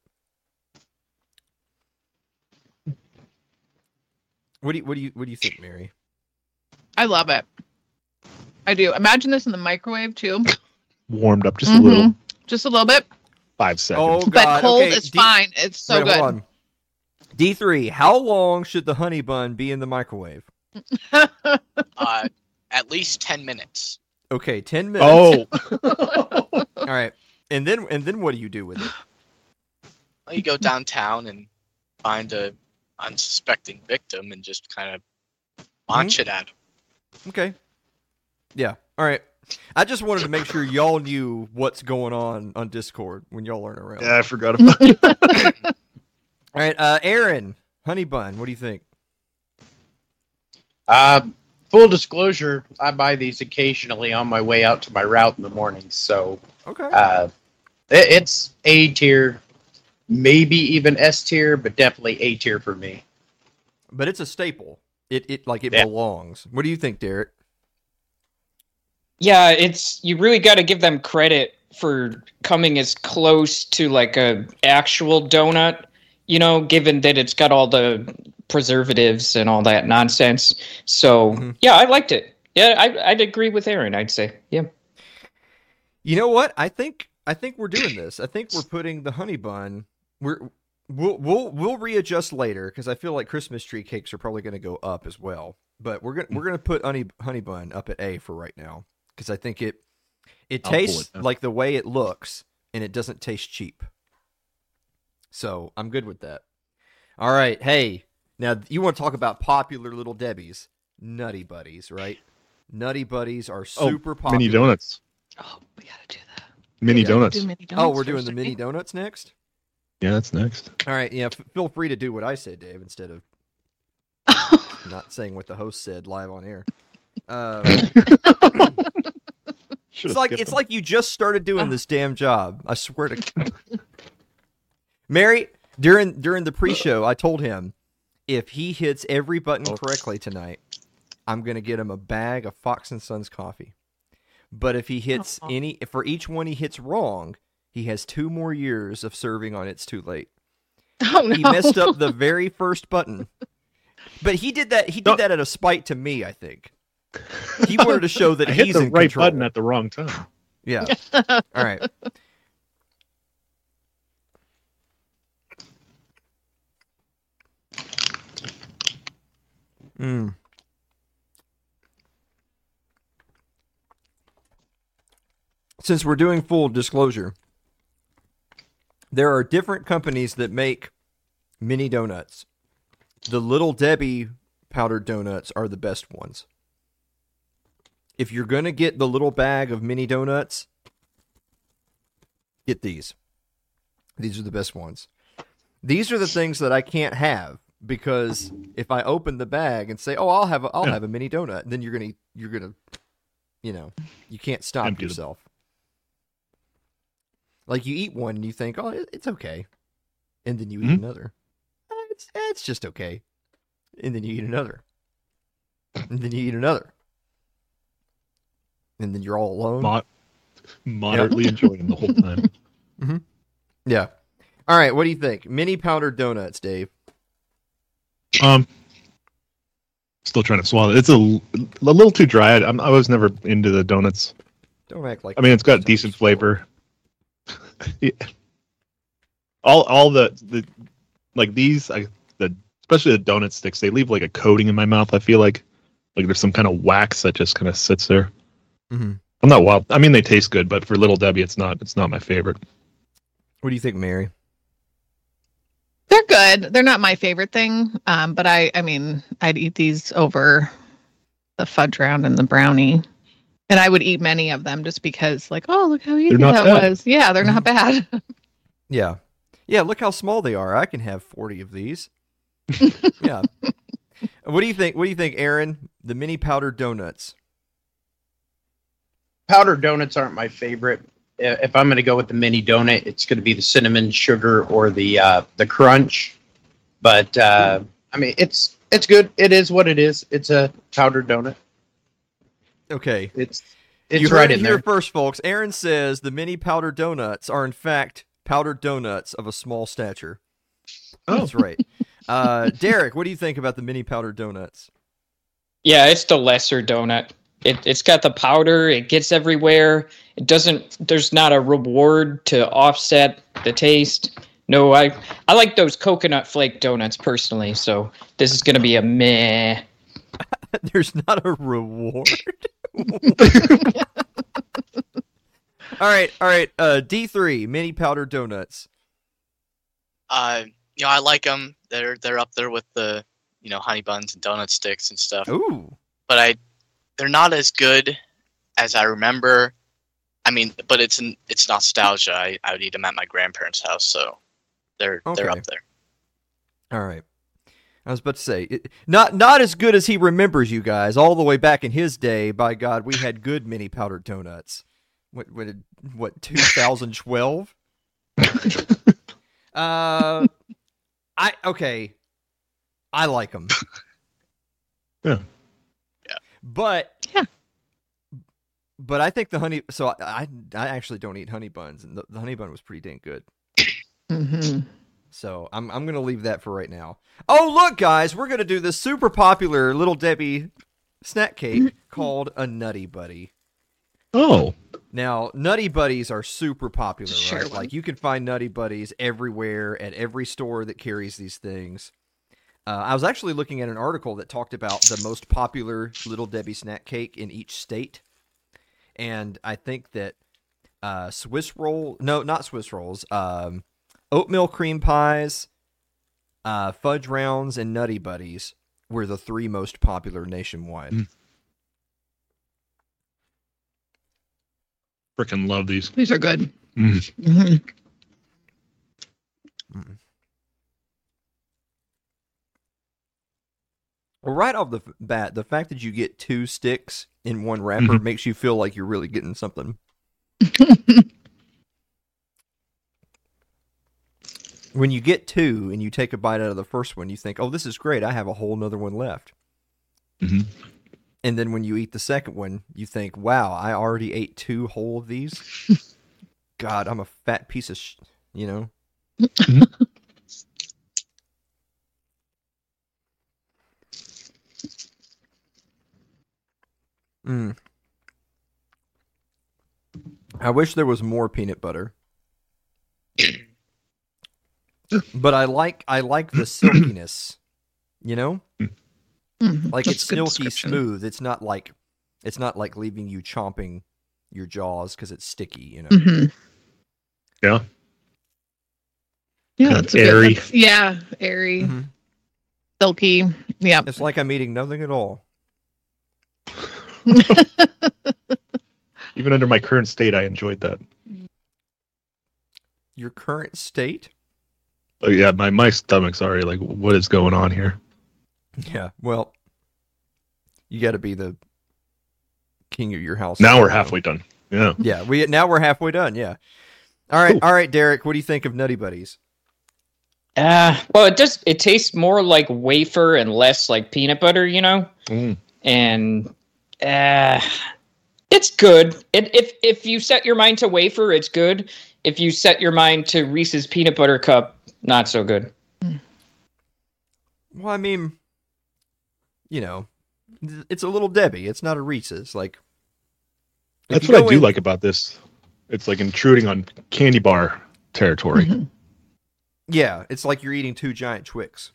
What do you what do you what do you think, Mary? I love it. I do. Imagine this in the microwave too. Warmed up just a little. Just a little bit. Five seconds. Oh god. but cold okay, is D- fine. It's so wait, good. D3, how long should the honey bun be in the microwave? Uh, at least ten minutes. Okay, 10 minutes. Oh. All right. And then and then what do you do with it? Well, you go downtown and find a unsuspecting victim and just kind of launch it at him. Okay. Yeah. All right. I just wanted to make sure y'all knew what's going on on Discord when y'all aren't around. yeah, I forgot about it. All right, uh, Aaron, honey bun, what do you think? Uh, full disclosure, I buy these occasionally on my way out to my route in the morning. So Okay. uh, it, it's A tier, maybe even S tier, but definitely A tier for me. but it's a staple. It it like it Yeah. belongs. What do you think, Derek? Yeah, it's you really got to give them credit for coming as close to like a actual donut you know, given that it's got all the preservatives and all that nonsense. So Mhm. yeah, I liked it. Yeah, I, I'd agree with Aaron. I'd say, yeah. You know what? I think I think we're doing this. I think we're putting the honey bun. We're we'll we'll we'll readjust later because I feel like Christmas tree cakes are probably going to go up as well. But we're gonna we're gonna put honey honey bun up at A for right now because I think it it I'll tastes it like the way it looks and it doesn't taste cheap. So I'm good with that. All right, hey, now you want to talk about popular little Debbie's Nutty Buddies, right? Nutty Buddies are Oh, super popular. Mini donuts. Oh, we gotta do that. Mini Yeah. donuts. Do mini Oh, we're doing the mini eh? donuts next. Yeah, that's next. All right, yeah. F- feel free to do what I said, Dave, instead of not saying what the host said live on air. Uh, it's like it's them. like you just started doing this damn job. I swear to. Mary, during during the pre-show, I told him if he hits every button Oh. correctly tonight, I'm gonna get him a bag of Fox and Sons coffee. But if he hits Aw. any, for each one he hits wrong, he has two more years of serving on It's Too Late. Oh no. he messed up the very first button. But he did that. He did No. that out of spite to me. I think he wanted to show that I hit he's the in right control. button at the wrong time. yeah. All right. Mm. Since we're doing full disclosure, there are different companies that make mini donuts. The Little Debbie powdered donuts are the best ones. If you're going to get the little bag of mini donuts, get these. These are the best ones. These are the things that I can't have because if I open the bag and say, "Oh, I'll have a, I'll Yeah. have a mini donut," then you're gonna you're gonna, you know, you can't stop Empty yourself. Like you eat one and you think, "Oh, it's okay," and then you eat Mhm. another. "Eh, It's it's just okay, and then you eat another, and then you eat another, and then you're all alone. Mod- moderately enjoying the whole time. Yeah. All right. What do you think? Mini powdered donuts, Dave. Um, still trying to swallow. it. It's a little too dry. I'm, I was never into the donuts. Don't act like. I mean, it's got decent flavor. Yeah. All all the the like these, I, the especially the donut sticks, they leave like a coating in my mouth. I feel like like there's some kind of wax that just kind of sits there. Mhm. I'm not wild. I mean, they taste good, but for Little Debbie, it's not. It's not my favorite. What do you think, Mary? They're good. They're not my favorite thing. Um, but I, I mean, I'd eat these over the fudge round and the brownie, and I would eat many of them just because, like, oh, look how easy that bad. was. Yeah, they're not bad. Yeah. Yeah. Look how small they are. I can have forty of these. yeah. What do you think? What do you think, Aaron? The mini powdered donuts. Powdered donuts aren't my favorite. If I'm going to go with the mini donut, it's going to be the cinnamon sugar or the uh, the crunch. But uh, I mean, it's it's good. It is what it is. It's a powdered donut. Okay. It's it's you heard right it in here there. first, folks. Aaron says the mini powdered donuts are in fact powdered donuts of a small stature. Oh. That's right. Uh, Derek, what do you think about the mini powdered donuts? Yeah, it's the lesser donut. It, it's got the powder. It gets everywhere. It doesn't. There's not a reward to offset the taste. No, I I like those coconut flake donuts personally. So this is gonna be a meh. There's not a reward. all right, all right. Uh, D three mini powder donuts. Uh, you know, I like them. They're they're up there with the you know honey buns and donut sticks and stuff. Ooh, But I, they're not as good as I remember. I mean, but it's an, it's nostalgia. I, I would eat them at my grandparents' house, so they're they're up there. all right. I was about to say it, not not as good as he remembers you guys. All the way back in his day, by God, we had good mini powdered donuts. What what what 2012? uh, I okay. I like them. Yeah. Yeah. But Yeah. But I think the honey. So I I, I actually don't eat honey buns, and the, the honey bun was pretty dang good. hmm So I'm I'm gonna leave that for right now. Oh look, guys, we're gonna do this super popular little Debbie snack cake called a Nutty Buddy. Oh, Now, Nutty Buddies are super popular, Sure right? one. Like you can find Nutty Buddies everywhere at every store that carries these things. Uh, I was actually looking at an article that talked about the most popular Little Debbie snack cake in each state, and I think that uh, Swiss roll, no, not Swiss rolls, um, oatmeal cream pies, uh, fudge rounds, and Nutty Buddies were the three most popular nationwide. Mm. freaking love these. These are good. Mm. Mhm. Well, right off the bat, the fact that you get two sticks in one wrapper makes you feel like you're really getting something. when you get two and you take a bite out of the first one, you think, "Oh, this is great! I have a whole nother one left." Mhm. And then when you eat the second one, you think, "Wow, I already ate two whole of these." God, I'm a fat piece of, sh-, you know. Mm. I wish there was more peanut butter. but I like I like the silkiness. You know? Mhm. Like That's it's silky smooth. It's not like it's not like leaving you chomping your jaws cuz it's sticky, you know. Mhm. Yeah. Yeah, it's of that's a good- airy. yeah, airy, Mhm. silky. Yeah. It's like I'm eating nothing at all. Even under my current state, I enjoyed that. Your current state? Oh yeah, my my stomach's already like, what is going on here? Yeah. Well, you got to be the king of your house. Now we're So- halfway done. Yeah. Yeah, we now we're halfway done. Yeah. All right, all right, Derek. What do you think of Nutty Buddies? Uh, well, it does. It tastes more like wafer and less like peanut butter, you know. Mm. And uh, it's good. It, if if you set your mind to wafer, it's good. If you set your mind to Reese's peanut butter cup, not so good. Well, I mean, you know, it's a little Debbie. It's not a Reese's. Like That's what I do in- like about this. It's like intruding on candy bar territory. Mhm. Yeah, it's like you're eating two giant Twix.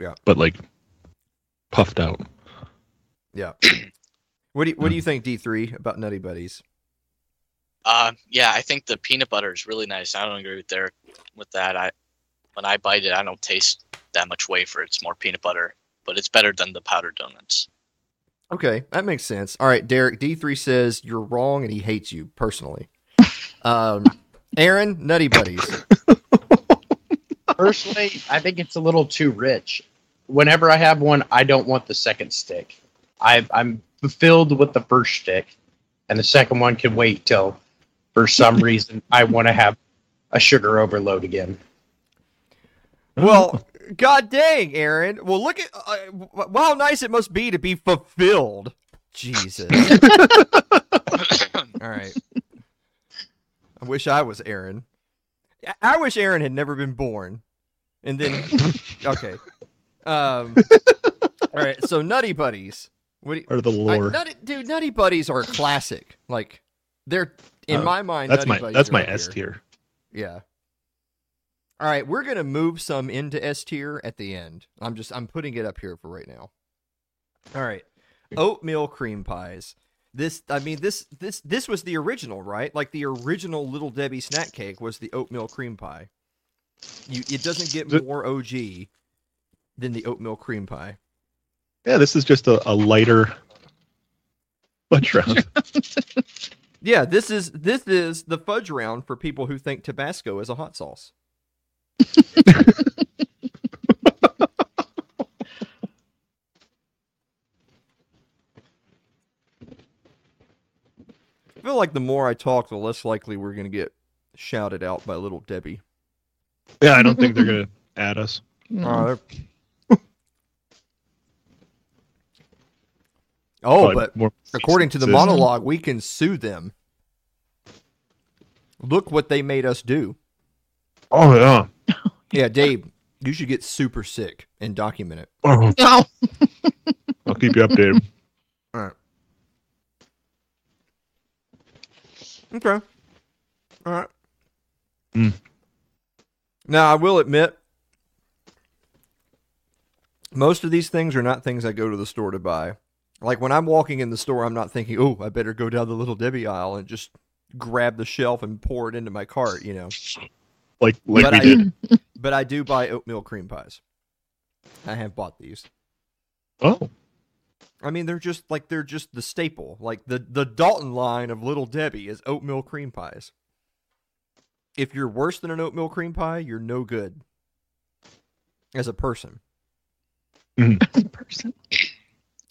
Yeah. But like puffed out. Yeah. what do you, what do you think, D three, about Nutty Buddies? Uh, yeah, I think the peanut butter is really nice. I don't agree with Derek with that. I when I bite it, I don't taste that much wafer. It's more peanut butter, but it's better than the powdered donuts. Okay, that makes sense. All right, Derek D three says you're wrong and he hates you personally. Um, Aaron, Nutty Buddies. Personally, I think it's a little too rich. Whenever I have one, I don't want the second stick. I, I'm fulfilled with the first stick, and the second one can wait till, for some reason, I want to have a sugar overload again. Well, god dang, Aaron. Well, look at uh, w- how nice it must be to be fulfilled. Jesus. All right. I wish I was Aaron. I- I wish Aaron had never been born. And then, okay. Um. All right. So, Nutty Buddies. What do you, Or the I- nutty, dude, Nutty Buddies are a classic. Like, they're in Oh, my mind. that's Nutty my that's my S tier. Yeah. All right, we're gonna move some into S tier at the end. I'm just I'm putting it up here for right now. All right, oatmeal cream pies. This I mean this this this was the original, right? Like the original Little Debbie snack cake was the oatmeal cream pie. You it doesn't get more OG than the oatmeal cream pie. Yeah, this is just a, a lighter fudge round. Yeah, this is this is the fudge round for people who think Tabasco is a hot sauce. I feel like the more I talk, the less likely we're going to get shouted out by little Debbie. yeah, I don't think they're gonna add us. No. Uh, oh, Probably but more according to the monologue, we can sue them. Look what they made us do. Oh yeah. Yeah, Dave, you should get super sick and document it. Oh, No. I'll keep you updated. All right. Okay. All right. Mm. Now, I will admit, most of these things are not things I go to the store to buy. Like when I'm walking in the store, I'm not thinking, oh, I better go down the little Debbie aisle and just grab the shelf and pour it into my cart, you know. Like like But we I- did. But I do buy oatmeal cream pies. I have bought these. Oh. I mean, they're just like they're just the staple. Like the the Dalton line of Little Debbie is oatmeal cream pies. If you're worse than an oatmeal cream pie, you're no good as a person. Mm-hmm. As a person.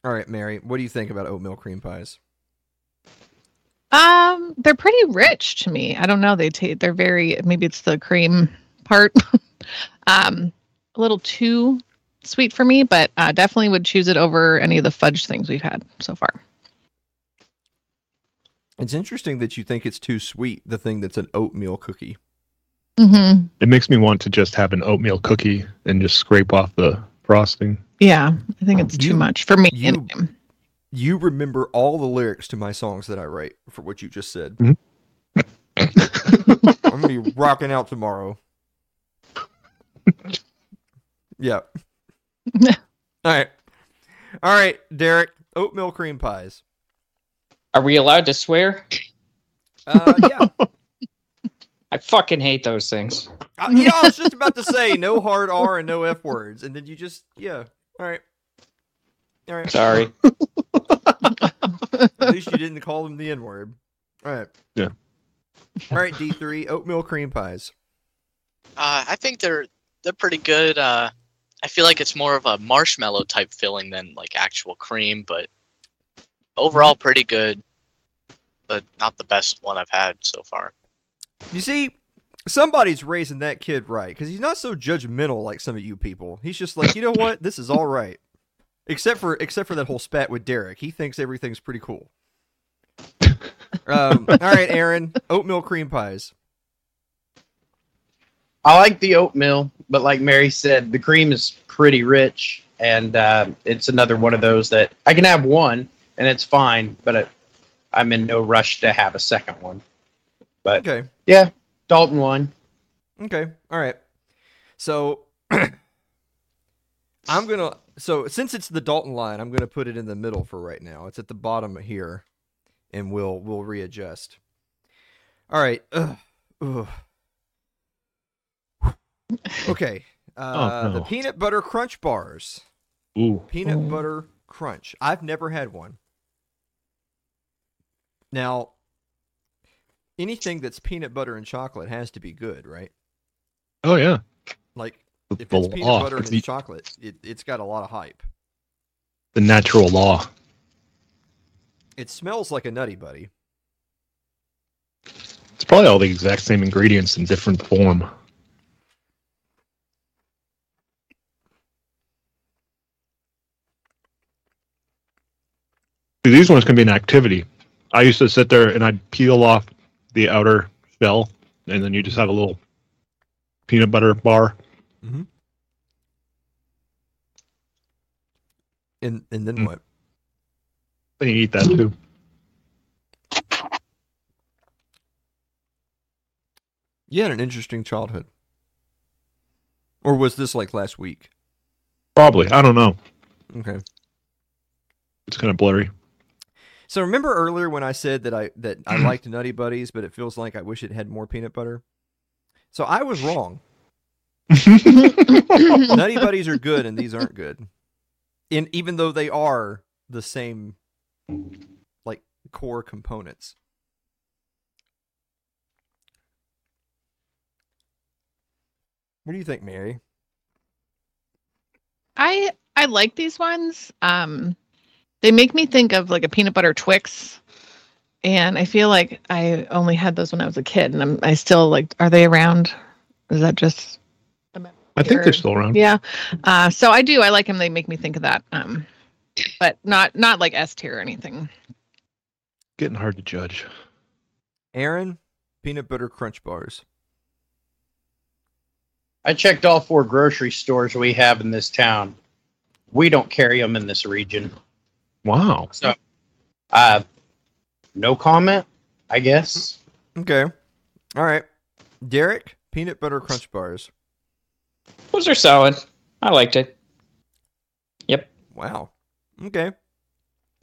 All right, Mary, what do you think about oatmeal cream pies? Um, they're pretty rich to me. I don't know. They taste. They're very. Maybe it's the cream part. um, a little too sweet for me, but uh, definitely would choose it over any of the fudge things we've had so far. It's interesting that you think it's too sweet, the thing that's an oatmeal cookie. Mm-hmm. It makes me want to just have an oatmeal cookie and just scrape off the frosting. Yeah, I think it's You- too much for me. you- anyway. You remember all the lyrics to my songs that I write for what you just said. Mhm. I'm gonna be rocking out tomorrow. yeah. all right. All right, Derek. Oatmeal cream pies. Are we allowed to swear? Uh, yeah. I fucking hate those things. Uh, yeah, I was just about to say no hard R and no F words, and then you just yeah. All right. All right. Sorry. At least you didn't call them the N word. All right. Yeah. All right, D three oatmeal cream pies. Uh, I think they're they're pretty good. Uh, I feel like it's more of a marshmallow type filling than like actual cream, but overall pretty good. But not the best one I've had so far. You see, somebody's raising that kid right because he's not so judgmental like some of you people. He's just like, you know what, this is all right, except for except for that whole spat with Derek. He thinks everything's pretty cool. Um, all right, Aaron, oatmeal cream pies. I like the oatmeal, but like Mary said, the cream is pretty rich, and uh, it's another one of those that I can have one and it's fine, but it, I'm in no rush to have a second one. But Okay, yeah, Dalton one. okay, all right. So I'm gonna. So since it's the Dalton line, I'm gonna put it in the middle for right now. It's at the bottom here, and we'll we'll readjust. All right. Ugh. Ugh. Okay. Uh, Oh, The peanut butter crunch bars. Ooh. Peanut Oh. butter crunch. I've never had one. Now, anything that's peanut butter and chocolate has to be good, right? Oh yeah. Like if the it's peanut law. butter and the, chocolate, it, it's got a lot of hype. the natural law. It smells like a nutty buddy. It's probably all the exact same ingredients in different form. These ones can be an activity. I used to sit there and I'd peel off the outer shell, and then you just have a little peanut butter bar. Mm-hmm. And and then Mm. what? Then you eat that too. You had an interesting childhood. Or was this like last week? Probably. I don't know. Okay. It's kind of blurry. So remember earlier when I said that I that I liked Nutty Buddies, but it feels like I wish it had more peanut butter. So I was wrong. Nutty Buddies are good, and these aren't good. And even though they are the same, like core components. What do you think, Mary? I I like these ones. Um, they make me think of like a peanut butter Twix, and I feel like I only had those when I was a kid, and I'm I still like. Are they around? Is that just? I think they're still around. Yeah. Uh, so I do. I like them. They make me think of that. Um, but not not like S tier or anything. Getting hard to judge. Aaron, peanut butter crunch bars. I checked all four grocery stores we have in this town. We don't carry them in this region. Wow. So, uh, no comment, I guess. Okay. All right. Derek, peanut butter crunch bars. Those are solid. I liked it. Yep. Wow. Okay.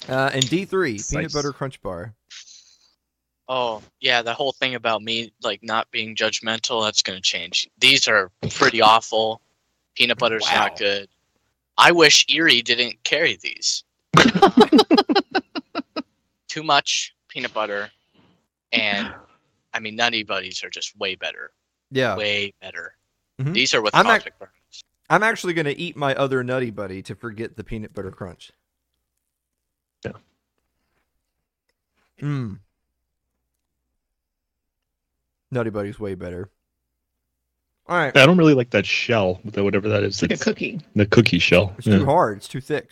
Uh, and D three peanut Nice. butter crunch bar. Oh, yeah, the whole thing about me like not being judgmental, that's gonna change. These are pretty awful. Peanut butter's Wow. not good. I wish Erie didn't carry these. Too much peanut butter, and I mean Nutty Buddies are just way better, Yeah. way better. Mhm. These are with I'm not- cosmic brownies. I'm actually gonna eat my other nutty buddy to forget the peanut butter crunch. Yeah. Mmm. Nutty buddy's way better. All right. I don't really like that shell, the- whatever that is. It's like a cookie. the cookie shell. It's Yeah. too hard. It's too thick.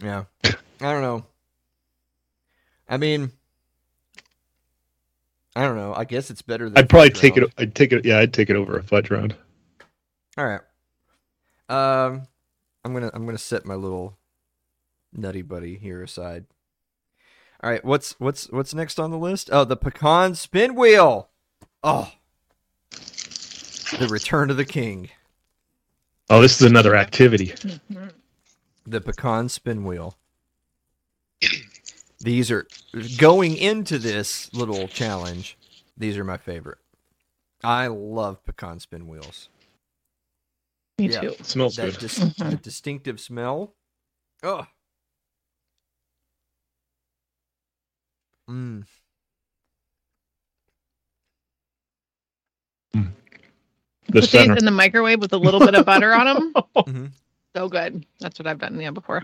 Yeah. I don't know. I mean, I don't know. I guess it's better than. I'd probably fudge take round. it. I'd take it. Yeah, I'd take it over a fudge round. All right. Um, I'm gonna I'm gonna set my little nutty buddy here aside. All right. What's what's what's next on the list? Oh, the pecan spin wheel. Oh, the return of the king. Oh, this is another activity. The pecan spin wheel. These are going into this little challenge. These are my favorite. I love pecan spin wheels. Me Yeah. too. It smells That good. dis- Mhm. the distinctive smell. Oh. Mm. The Put these center. in the microwave with a little bit of butter on them. hmm So good. That's what I've done yeah before.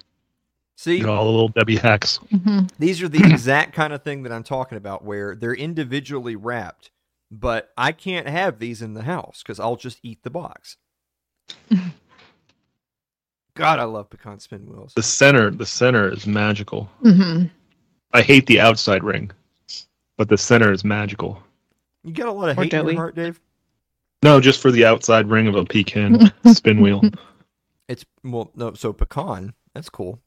See, You know, all the little Debbie hacks. hmm these are the exact kind of thing that I'm talking about, where they're individually wrapped, but I can't have these in the house because I'll just eat the box. God, I love pecan spin wheels. The center. The center is magical. hmm I hate the outside ring, but the center is magical. You got a lot of Or hate in your heart, Dave. No, just for the outside ring of a pecan spin wheel. It's well, no. So pecan, that's cool.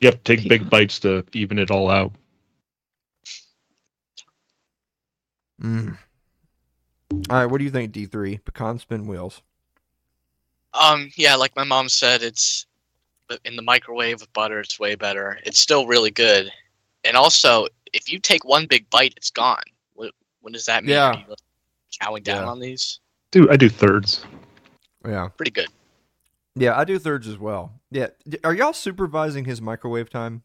You have to take big bites to even it all out. Mm. All right, what do you think, D three pecan spin wheels? Um, yeah, like my mom said, it's in the microwave with butter. It's way better. It's still really good, and also if you take one big bite, it's gone. What what does that mean? Yeah. Are chowing down Yeah. on these? Dude, I do thirds. Yeah, Pretty good. yeah, I do thirds as well. Yeah, are y'all supervising his microwave time?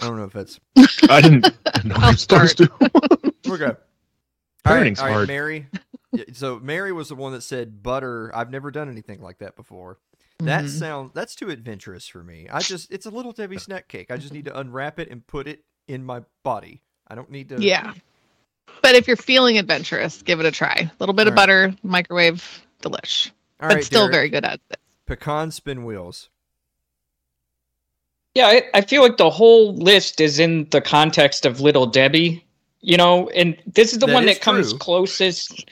I don't know if that's I didn't know I'll I'm supposed to. okay. All right, Parenting's all right, hard. Mary. So Mary was the one that said butter. I've never done anything like that before. That Mhm. sounds that's too adventurous for me. I just it's a little Debbie snack cake. I just need to unwrap it and put it in my body. I don't need to. Yeah. But if you're feeling adventurous, give it a try. A little bit of All right. butter, microwave, delish. All but right, still Derek, very good at it. pecan spin wheels. Yeah, I, I feel like the whole list is in the context of Little Debbie, you know, and this is the That one is that comes true. closest,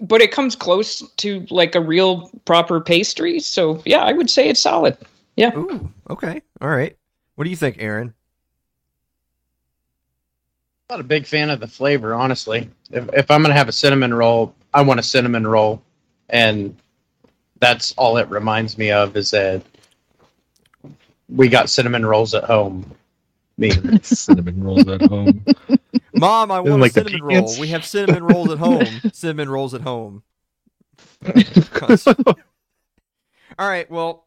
but it comes close to like a real proper pastry. So yeah, I would say it's solid. Ooh, okay, all right. What do you think, Aaron? I'm not a big fan of the flavor, honestly. If, if I'm gonna have a cinnamon roll, I want a cinnamon roll, and that's all it reminds me of is that we got cinnamon rolls at home. Me, Cinnamon rolls at home. Mom, I want like a cinnamon roll. We have cinnamon rolls at home. cinnamon rolls at home. All right, well,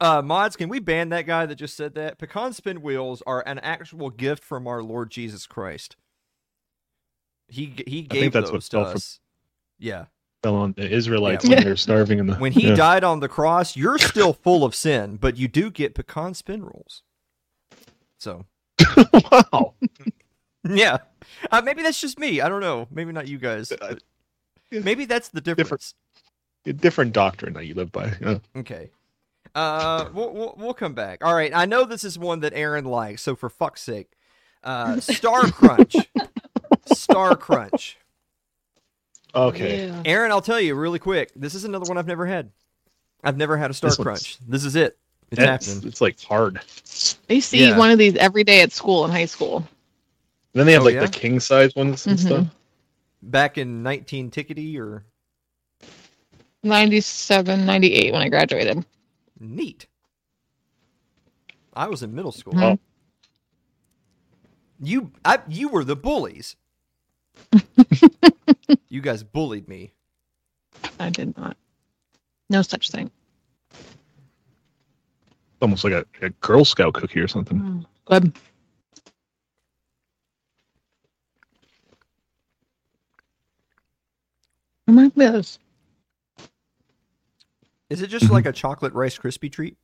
uh, mods, can we ban that guy that just said that? Pecan spin wheels are an actual gift from our Lord Jesus Christ. He he I gave think that's what those to fell from- us. Yeah, Fell on the Israelites Yeah. when they're starving in the. when he yeah. died on the cross, you're still full of sin, but you do get pecan spin rolls. So wow. yeah, uh, maybe that's just me. I don't know. Maybe not you guys. Uh. Maybe that's the difference. A different doctrine that you live by. Yeah. Okay. Uh, we'll, we'll we'll come back. All right. I know this is one that Aaron likes, so for fuck's sake, Uh, Star Crunch. Star Crunch. Okay. Yeah. Aaron, I'll tell you really quick. This is another one I've never had. I've never had a Star This Crunch. This is it. It's That's- happening. It's like hard. I see Yeah. one of these every day at school in high school. then they have Oh, like yeah? the king size ones and Mhm. stuff. Back in 19 tickety or 97, 98 when I graduated. Neat. I was in middle school. Mhm. You, I, you were the bullies. you guys bullied me. I did not. No such thing. Almost like a, a Girl Scout cookie or something. Mm. Good. Reminds me of those. Is it just Mhm. like a chocolate Rice Krispie treat?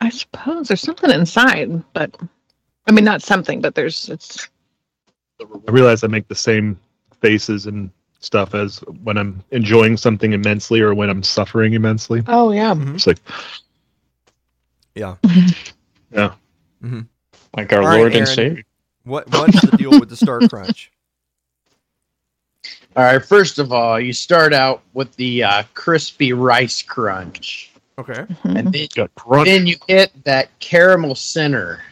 I suppose there's something inside, but I mean, not something, but there's it's. I realize I make the same faces and stuff as when I'm enjoying something immensely or when I'm suffering immensely. Oh yeah. It's like, Yeah. yeah. Like our All right, Lord and Aaron. Savior. What What's the deal with the Star Crunch? All right, first of all, you start out with the uh, crispy rice crunch, Okay. and then, crunch. then you get that caramel center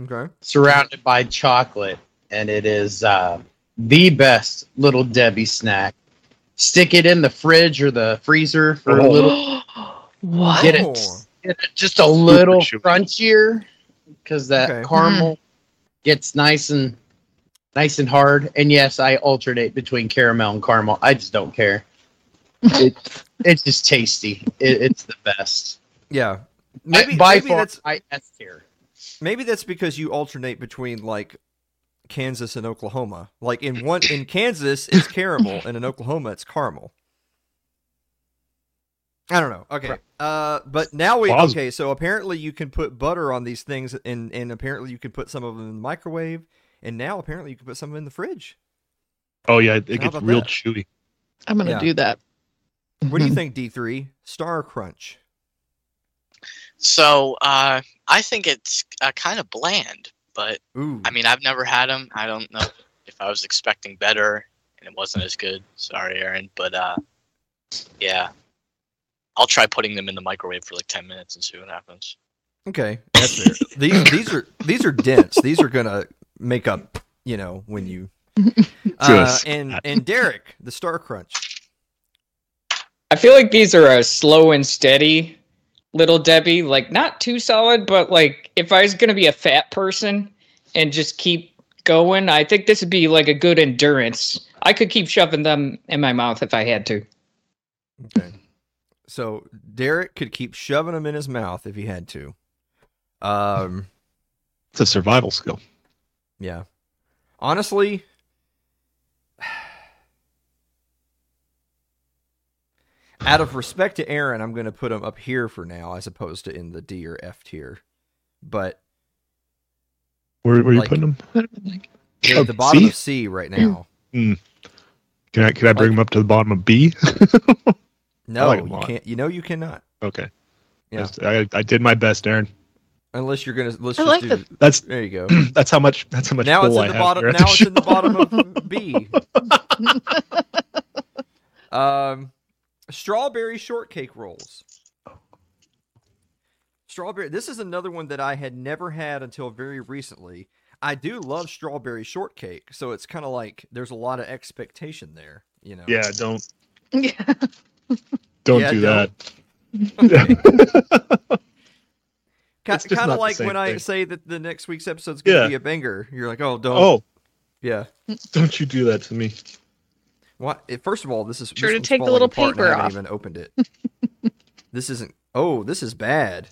Okay. surrounded by chocolate, and it is uh, the best little Debbie snack. Stick it in the fridge or the freezer for a Oh. little, what? Get it. Get it just a little crunchier, because that Okay. caramel gets nice and nice and hard. And yes, I alternate between caramel and caramel. I just don't care. It, it's just tasty. It, it's the best. Yeah. Maybe by maybe far, that's I S tier. maybe that's because you alternate between like Kansas and Oklahoma. Like in one in Kansas it's caramel and in Oklahoma it's caramel. I don't know. Okay. Uh but now we okay, so apparently you can put butter on these things and and apparently you can put some of them in the microwave and now apparently you can put some in the fridge. Oh yeah, it How gets real that? chewy. I'm gonna Yeah. do that. What do you think D3? Star Crunch. So uh, I think it's uh, kind of bland, but Ooh. I mean I've never had them. I don't know if I was expecting better and it wasn't as good. Sorry, Aaron, but uh, yeah, I'll try putting them in the microwave for like ten minutes and see what happens. Okay, that's fair. these these are these are dense. These are gonna make up, you know, when you. Uh, and and Derek, the Star Crunch. I feel like these are a slow and steady little Debbie. Like not too solid, but like if I was gonna be a fat person and just keep going, I think this would be like a good endurance. I could keep shoving them in my mouth if I had to. Okay, so Derek could keep shoving them in his mouth if he had to. Um, It's a survival skill. Yeah. Honestly, out of respect to Aaron, I'm going to put him up here for now, as opposed to in the D or F tier. But Where, where are you Like- putting them? they're at the bottom C? of C right now. Hmm. Can I can I bring Like- them up to the bottom of B? No, like 'em a you can't. You know you cannot. okay. Yeah. Yes, I, I did my best, Aaron. Unless you're gonna let's I just like do. the- That's There you go. that's how much that's how much now it's in I the bottom. Now the it's in the bottom of B. um, strawberry shortcake rolls. Strawberry. This is another one that I had never had until very recently. I do love strawberry shortcake, so it's kind of like there's a lot of expectation there. You know. Yeah, don't Yeah. don't Yeah, do don't. that. It's kind of like same when I say that the next week's episode's gonna Yeah. be a banger. You're like, oh, don't. oh, Yeah. don't you do that to me. What? it- First of all, this is Sure this to take the little apart and paper I haven't even opened it. this isn't. Oh, this is bad.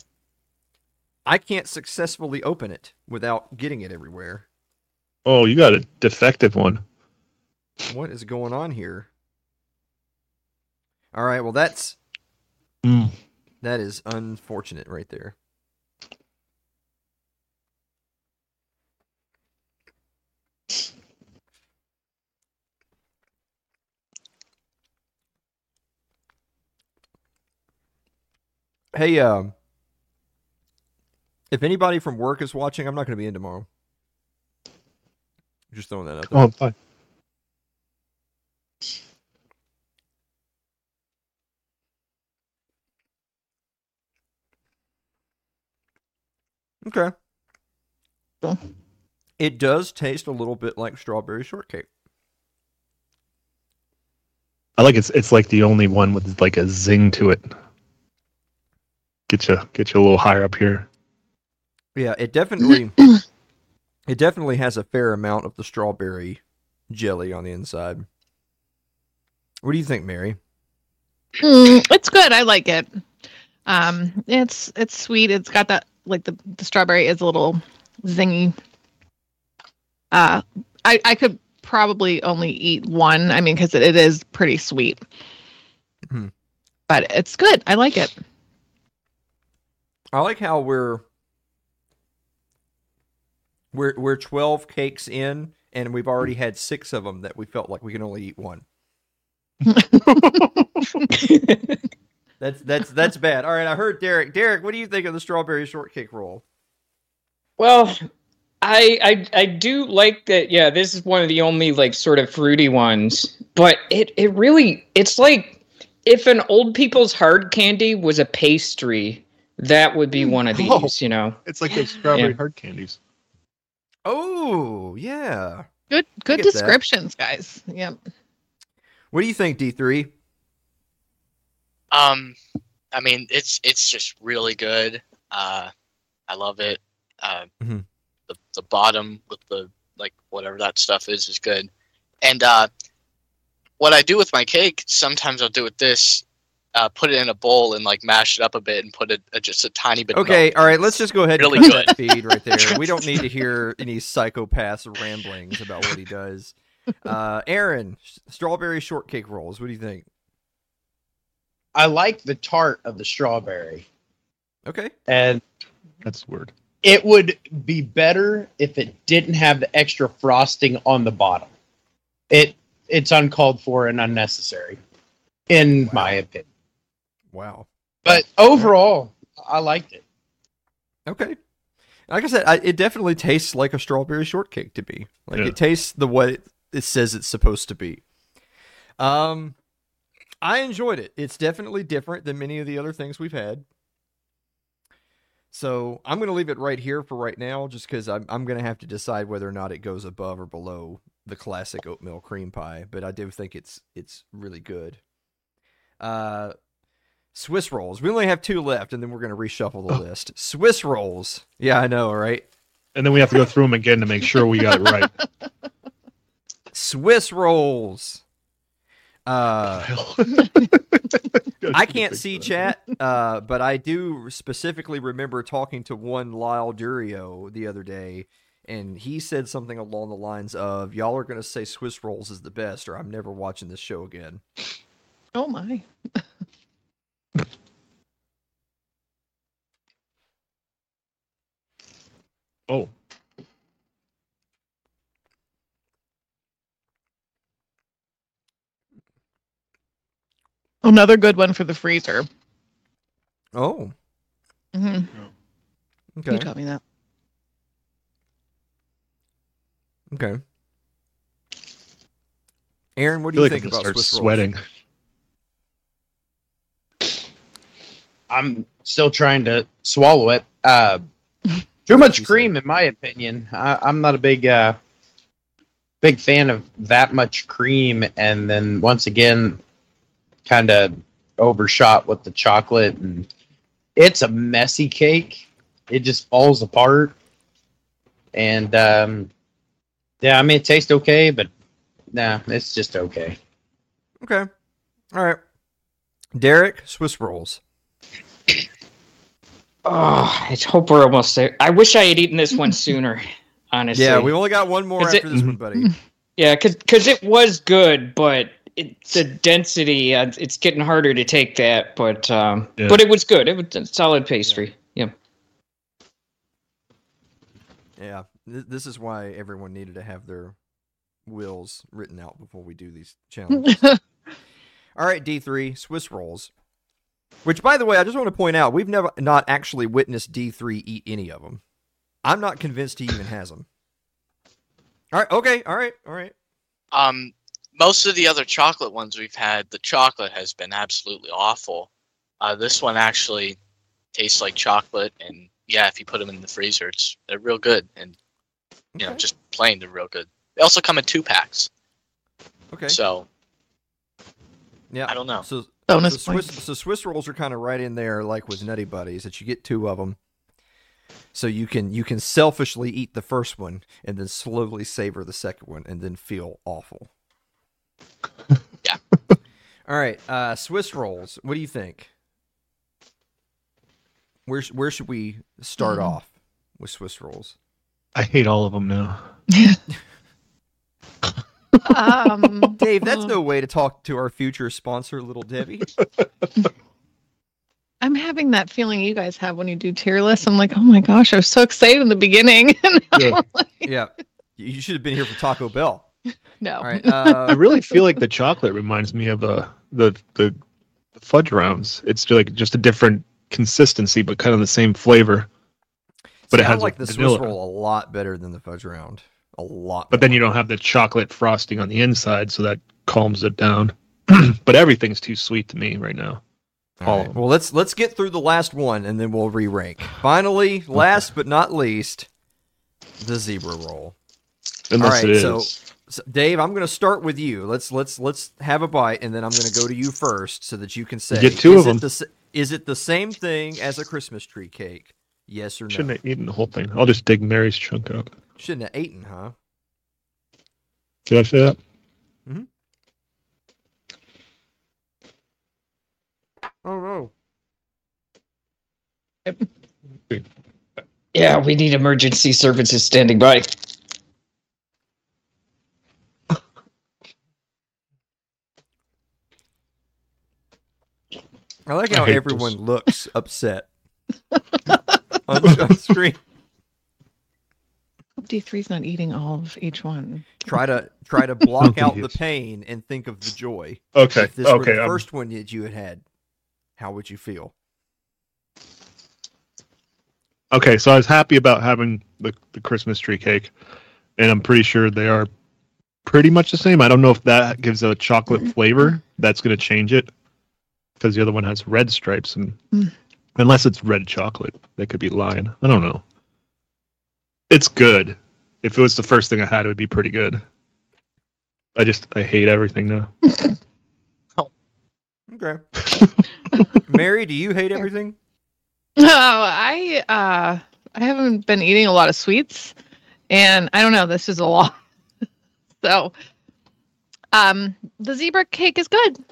I can't successfully open it without getting it everywhere. Oh, you got a defective one. What is going on here? All right. Well, that's Mm. that is unfortunate right there. Hey, um, If anybody from work is watching, I'm not going to be in tomorrow. Just throwing that out there. Oh, I'm fine. Okay. Cool. It does taste a little bit like strawberry shortcake. I like it's it's like the only one with like a zing to it. Get you get you a little higher up here. Yeah, it definitely it definitely has a fair amount of the strawberry jelly on the inside. What do you think, Mary? Mm, it's good. I like it. Um, it's it's sweet. It's got that like the the strawberry is a little zingy. Uh, I I could probably only eat one. I mean, because it, it is pretty sweet. Hmm. But it's good. I like it. I like how we're we're we're 12 cakes in and we've already had 6 of them that we felt like we can only eat one. That's that's that's bad. All right, I heard Derek. Derek, what do you think of the strawberry shortcake roll? Well, I, I I do like that. Yeah, this is one of the only like sort of fruity ones, but it it really it's like if an old people's hard candy was a pastry, that would be one of these. Oh. You know, It's like those strawberry Yeah. hard candies. Oh, yeah. Good good get that. descriptions, guys. Yep. What do you think, D3? Um, I mean, it's it's just really good. Uh, I love it. Uh, Mhm. the the bottom with the like whatever that stuff is is good. And uh, what I do with my cake, sometimes I'll do with this. Uh, put it in a bowl and like mash it up a bit and put it uh, just a tiny bit. Okay, milk. all right, let's just go ahead and Really cut that feed right there. We don't need to hear any psychopath's ramblings about what he does. Uh, Aaron, s- strawberry shortcake rolls. What do you think? I like the tart of the strawberry, Okay. and That's the word. it would be better if it didn't have the extra frosting on the bottom. It it's uncalled for and unnecessary, in my opinion. Wow. But overall, I liked it. Okay. Like I said, I, it definitely tastes like a strawberry shortcake to me. Like Yeah. it tastes the way it, it says it's supposed to be. Um, I enjoyed it. It's definitely different than many of the other things we've had. So I'm going to leave it right here for right now, just because I'm I'm going to have to decide whether or not it goes above or below the classic oatmeal cream pie. But I do think it's it's really good. Uh, Swiss rolls. We only have two left, and then we're going to reshuffle the list. Swiss rolls. Yeah, I know, right? And then we have to go through them again to make sure we got it right. Swiss rolls. Uh, I can't see chat, uh, but I do specifically remember talking to one Lyle Durio the other day, and he said something along the lines of, "Y'all are going to say Swiss rolls is the best, or I'm never watching this show again." Oh my. Oh, Another good one for the freezer. Oh, Mm-hmm. okay, You taught me that. okay. Aaron, what do you like I'm think about start Swiss rolls? I'm still trying to swallow it. Uh, too much cream, in my opinion. I, I'm not a big, uh, big fan of that much cream, and then once again, kind of overshot with the chocolate, and it's a messy cake. It just falls apart, and um, yeah, I mean, it tastes okay, but nah, it's just okay. Okay, all right. Derek, Swiss rolls. Oh, I hope we're almost there. I wish I had eaten this one sooner. Honestly, Yeah, we only got one more after it- this one, buddy. Yeah, because it was good, but it, the density uh, it's getting harder to take that. But um, Yeah. but it was good. It was a solid pastry. Yeah. Yeah, th- this is why everyone needed to have their wills written out before we do these challenges. All right, D3, Swiss rolls. Which, by the way, I just want to point out, we've never not actually witnessed D3 eat any of them. I'm not convinced he even has them. All right. Okay. All right. All right. Um, most of the other chocolate ones we've had, the chocolate has been absolutely awful. Uh, this one actually tastes like chocolate, and yeah, if you put them in the freezer, it's they're real good, and you know, just plain, they're real good. They also come in two packs, Okay. so yeah. I don't know. So, Bonus so Swiss, point. so Swiss rolls are kind of right in there, like with Nutty Buddies, that you get two of them, so you can you can selfishly eat the first one and then slowly savor the second one and then feel awful. Yeah. All right, uh, Swiss rolls. What do you think? Where where should we start Hmm. off with Swiss rolls? I hate all of them now. um, Dave, that's no way to talk to our future sponsor, Little Debbie. I'm having that feeling you guys have when you do tier lists. I'm like, oh my gosh, I was so excited in the beginning. Yeah. yeah, you should have been here for Taco Bell. no. All right, I uh, really feel like the chocolate reminds me of uh, the the fudge rounds. It's like just a different consistency, but kind of the same flavor. But see, it I has like a the Swiss roll a lot better than the fudge round. A lot. But then you don't have the chocolate frosting on the inside, so that calms it down. but everything's too sweet to me right now. All all right. Well, let's let's get through the last one and then we'll re-rank. Finally, last but not least, the zebra roll. Unless right, it is. so- So, Dave, I'm going to start with you. Let's let's let's have a bite, and then I'm going to go to you first, so that you can say, get two is of it them. the is it the same thing as a Christmas tree cake? Yes or no? Shouldn't have eaten the whole thing. I'll just dig Mary's chunk out. Shouldn't have eaten, huh? Did I say that? Mm-hmm. Oh no. Yeah, we need emergency services standing by. I like how hate everyone this. looks upset on, on screen. D3's not eating all of each one. Try to try to block out the pain and think of the joy. Okay. If this were okay. the I'm- first one that you had had, how would you feel? Okay, so I was happy about having the, the Christmas tree cake, and I'm pretty sure they are pretty much the same. I don't know if that gives a chocolate flavor that's going to change it, because the other one has red stripes, and Mm. unless it's red chocolate, they could be lying. I don't know. It's good. If it was the first thing I had, it would be pretty good. I just I hate everything now. Okay. Mary, do you hate everything? No, I uh I haven't been eating a lot of sweets and I don't know, this is a lot. so um the zebra cake is good.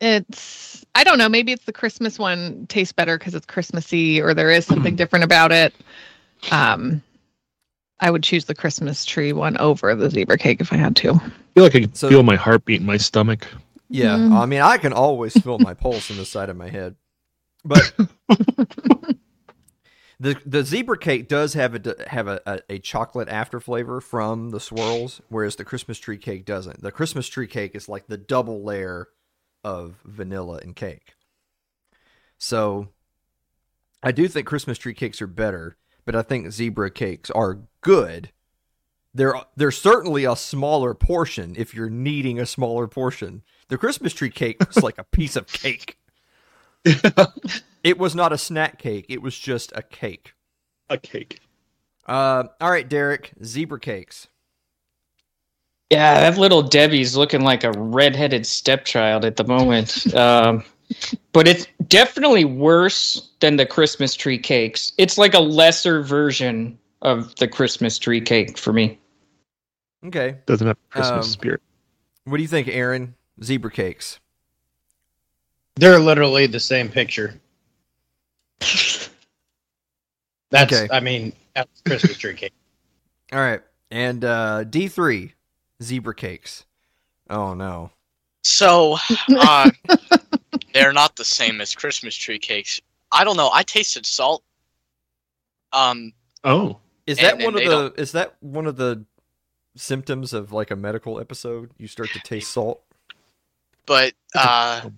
It's I don't know, maybe it's the Christmas one tastes better because it's Christmassy or there is something different about it. Um I would choose the Christmas tree one over the zebra cake if I had to. I feel like I can So- feel my heartbeat in my stomach. Yeah. Mm. I mean, I can always feel my pulse in the side of my head, but the the zebra cake does have a have a, a, a chocolate after flavor from the swirls, whereas the Christmas tree cake doesn't. The Christmas tree cake is like the double layer of vanilla and cake. So, I do think Christmas tree cakes are better, but I think zebra cakes are good. They're they're certainly a smaller portion if you're needing a smaller portion. The Christmas tree cake was like a piece of cake. It was not a snack cake. It was just a cake. A cake. Uh, all right, Derek. Zebra cakes. Yeah, that little Debbie's looking like a redheaded stepchild at the moment. um, but it's definitely worse than the Christmas tree cakes. It's like a lesser version of the Christmas tree cake for me. Okay. Doesn't have Christmas Um, spirit. What do you think, Aaron? Zebra cakes. They're literally the same picture. That's, Okay. I mean, that's Christmas tree cake. All right. And uh, D three, zebra cakes. Oh no. So, uh, they're not the same as Christmas tree cakes. I don't know. I tasted salt. Um, Oh, Is that And- one and of they the? Is that one of the symptoms of like a medical episode? You start to taste salt. but uh,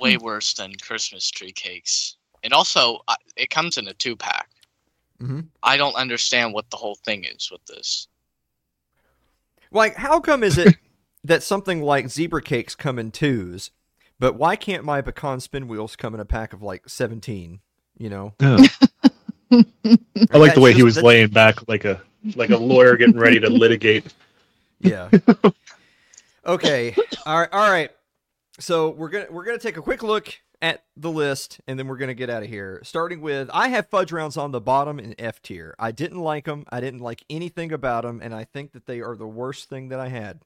way worse than Christmas tree cakes. And also, uh, it comes in a two pack. Mhm. I don't understand what the whole thing is with this. Like, how come is it that something like zebra cakes come in twos, but why can't my pecan spin wheels come in a pack of like seventeen? You know, Yeah. I like the That's way he was that's- laying back like a like a lawyer getting ready to litigate. Yeah. okay. All right. All right. So we're gonna we're gonna take a quick look at the list, and then we're gonna get out of here. Starting with, I have fudge rounds on the bottom in F tier. I didn't like them. I didn't like anything about them, and I think that they are the worst thing that I had.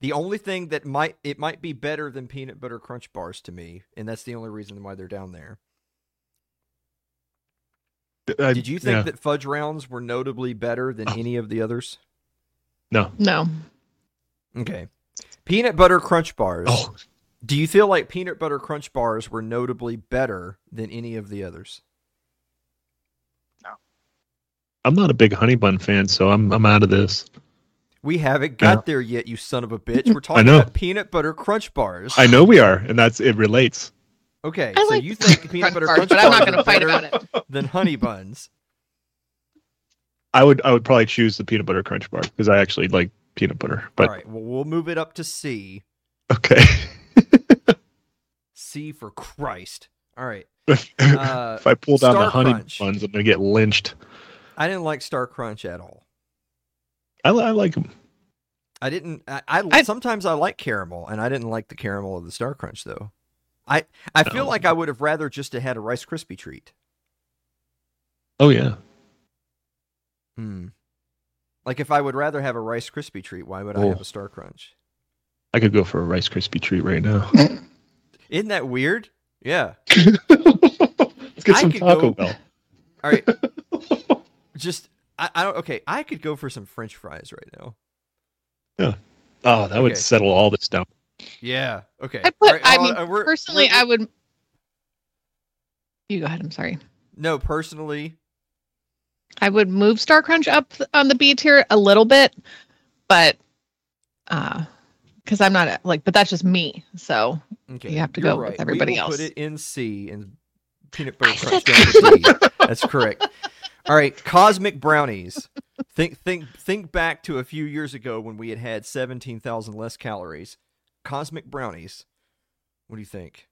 The only thing that might it might be better than peanut butter crunch bars to me, and that's the only reason why they're down there. I- uh, Did you think yeah. that fudge rounds were notably better than oh. any of the others? No. No. Okay. Peanut butter crunch bars. Oh, Do you feel like peanut butter crunch bars were notably better than any of the others? No. I'm not a big honey bun fan, so I'm I'm out of this. We haven't got Yeah. there yet, you son of a bitch. We're talking about peanut butter crunch bars. I know we are, and that's it relates. Okay, I so like you think peanut crunch butter bars, crunch but I'm not going to fight about it. than honey buns? I would I would probably choose the peanut butter crunch bar because I actually like peanut butter. But All right, well we'll move it up to C. okay. C for Christ. All right. if Uh, I pull down Star the honey Crunch. buns, I'm gonna get lynched. I didn't like Star Crunch at all. I, I like them. I didn't. I, I, I- sometimes I like caramel, and I didn't like the caramel of the Star Crunch though. I I feel Oh. like I would have rather just had a Rice Krispie treat. Oh yeah. Hmm. Like if I would rather have a Rice Krispie treat, why would I Oh. have a Star Crunch? I could go for a Rice Krispie treat right now. Isn't that weird? Yeah. Let's get I some Taco go- Bell. All right. just I, I don't. Okay, I could go for some French fries right now. Yeah. Oh, that would settle all this down. Yeah. Okay. I put. All right, I mean, on, uh, we're- personally, we're- I would. You go ahead. I'm sorry. No, personally, I would move Star Crunch up on the B tier a little bit, but uh because I'm not like, but that's just me. So okay. You have to you're go with right. everybody we will else. Put it in C and peanut butter I crunch said down to D. That's correct. All right, cosmic brownies. Think think think back to a few years ago when we had had 17,000 less calories. Cosmic brownies. What do you think?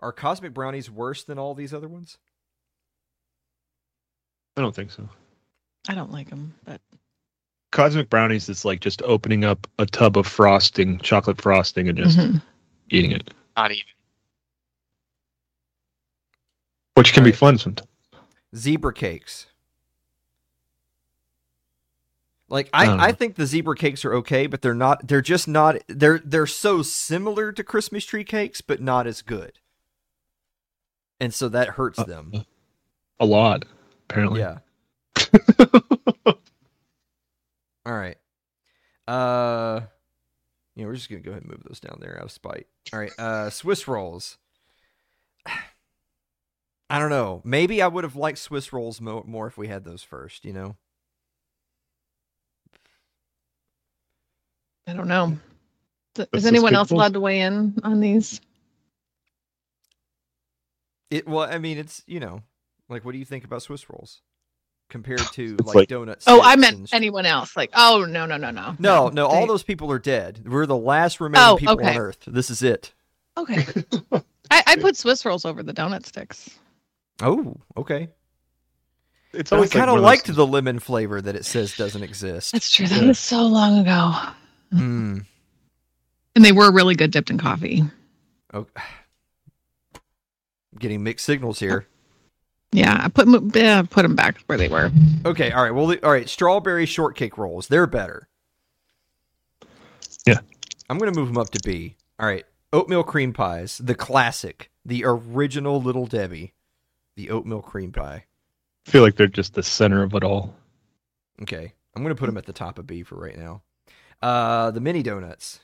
Are cosmic brownies worse than all these other ones? I don't think so. I don't like them, but Cosmic brownies is like just opening up a tub of frosting, chocolate frosting, and just Mhm. eating it, Not even. which can be fun sometimes. Zebra cakes. Like I I, I think the zebra cakes are okay, but they're not they're just not they're they're so similar to Christmas tree cakes, but not as good. And so that hurts Uh, them. A lot, apparently. Yeah. All right. Uh yeah, we're just gonna go ahead and move those down there out of spite. All right. Uh Swiss rolls. I don't know. Maybe I would have liked Swiss rolls mo- more if we had those first, you know? I don't know. Th- That's Is anyone else allowed to weigh in on these? It well, I mean, it's you know, like what do you think about Swiss rolls compared to like, like- donuts? Oh, I meant anyone else. Like, oh no, no, no, no, No, no, all those people are dead. We're the last remaining Oh, people okay. on Earth. This is it. Okay. I, I put Swiss rolls over the donut sticks. Oh, okay. It's I always kind one of those liked things- the lemon flavor that it says doesn't exist. That's true. That was so long ago, Mm. and they were really good dipped in coffee. Oh. Getting mixed signals here. Yeah, I put 'em- yeah, put them back where they were. Okay, all right. Well, the- all right. Strawberry shortcake rolls. They're better. Yeah. I'm gonna move them up to B. All right. Oatmeal cream pies, the classic, the original Little Debbie, the oatmeal cream pie. I feel like they're just the center of it all. Okay, I'm gonna put them at the top of B for right now. Uh, the mini donuts.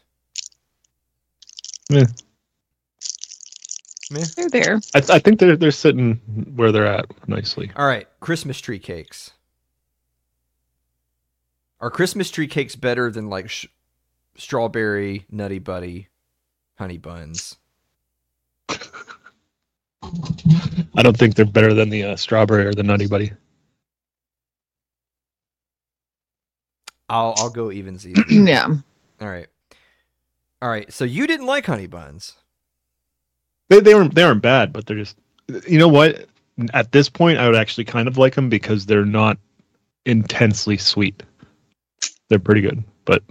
Meh. Meh. They're there. I, I think they're they're sitting where they're at nicely. All right, Christmas tree cakes. Are Christmas tree cakes better than like sh- strawberry, nutty buddy, honey buns? I don't think they're better than the uh, strawberry or the nutty buddy. I'll I'll go even even. yeah. All right. All right. So you didn't like honey buns. They they weren't they aren't bad, but they're just you know what? At this point, I would actually kind of like them because they're not intensely sweet. They're pretty good, but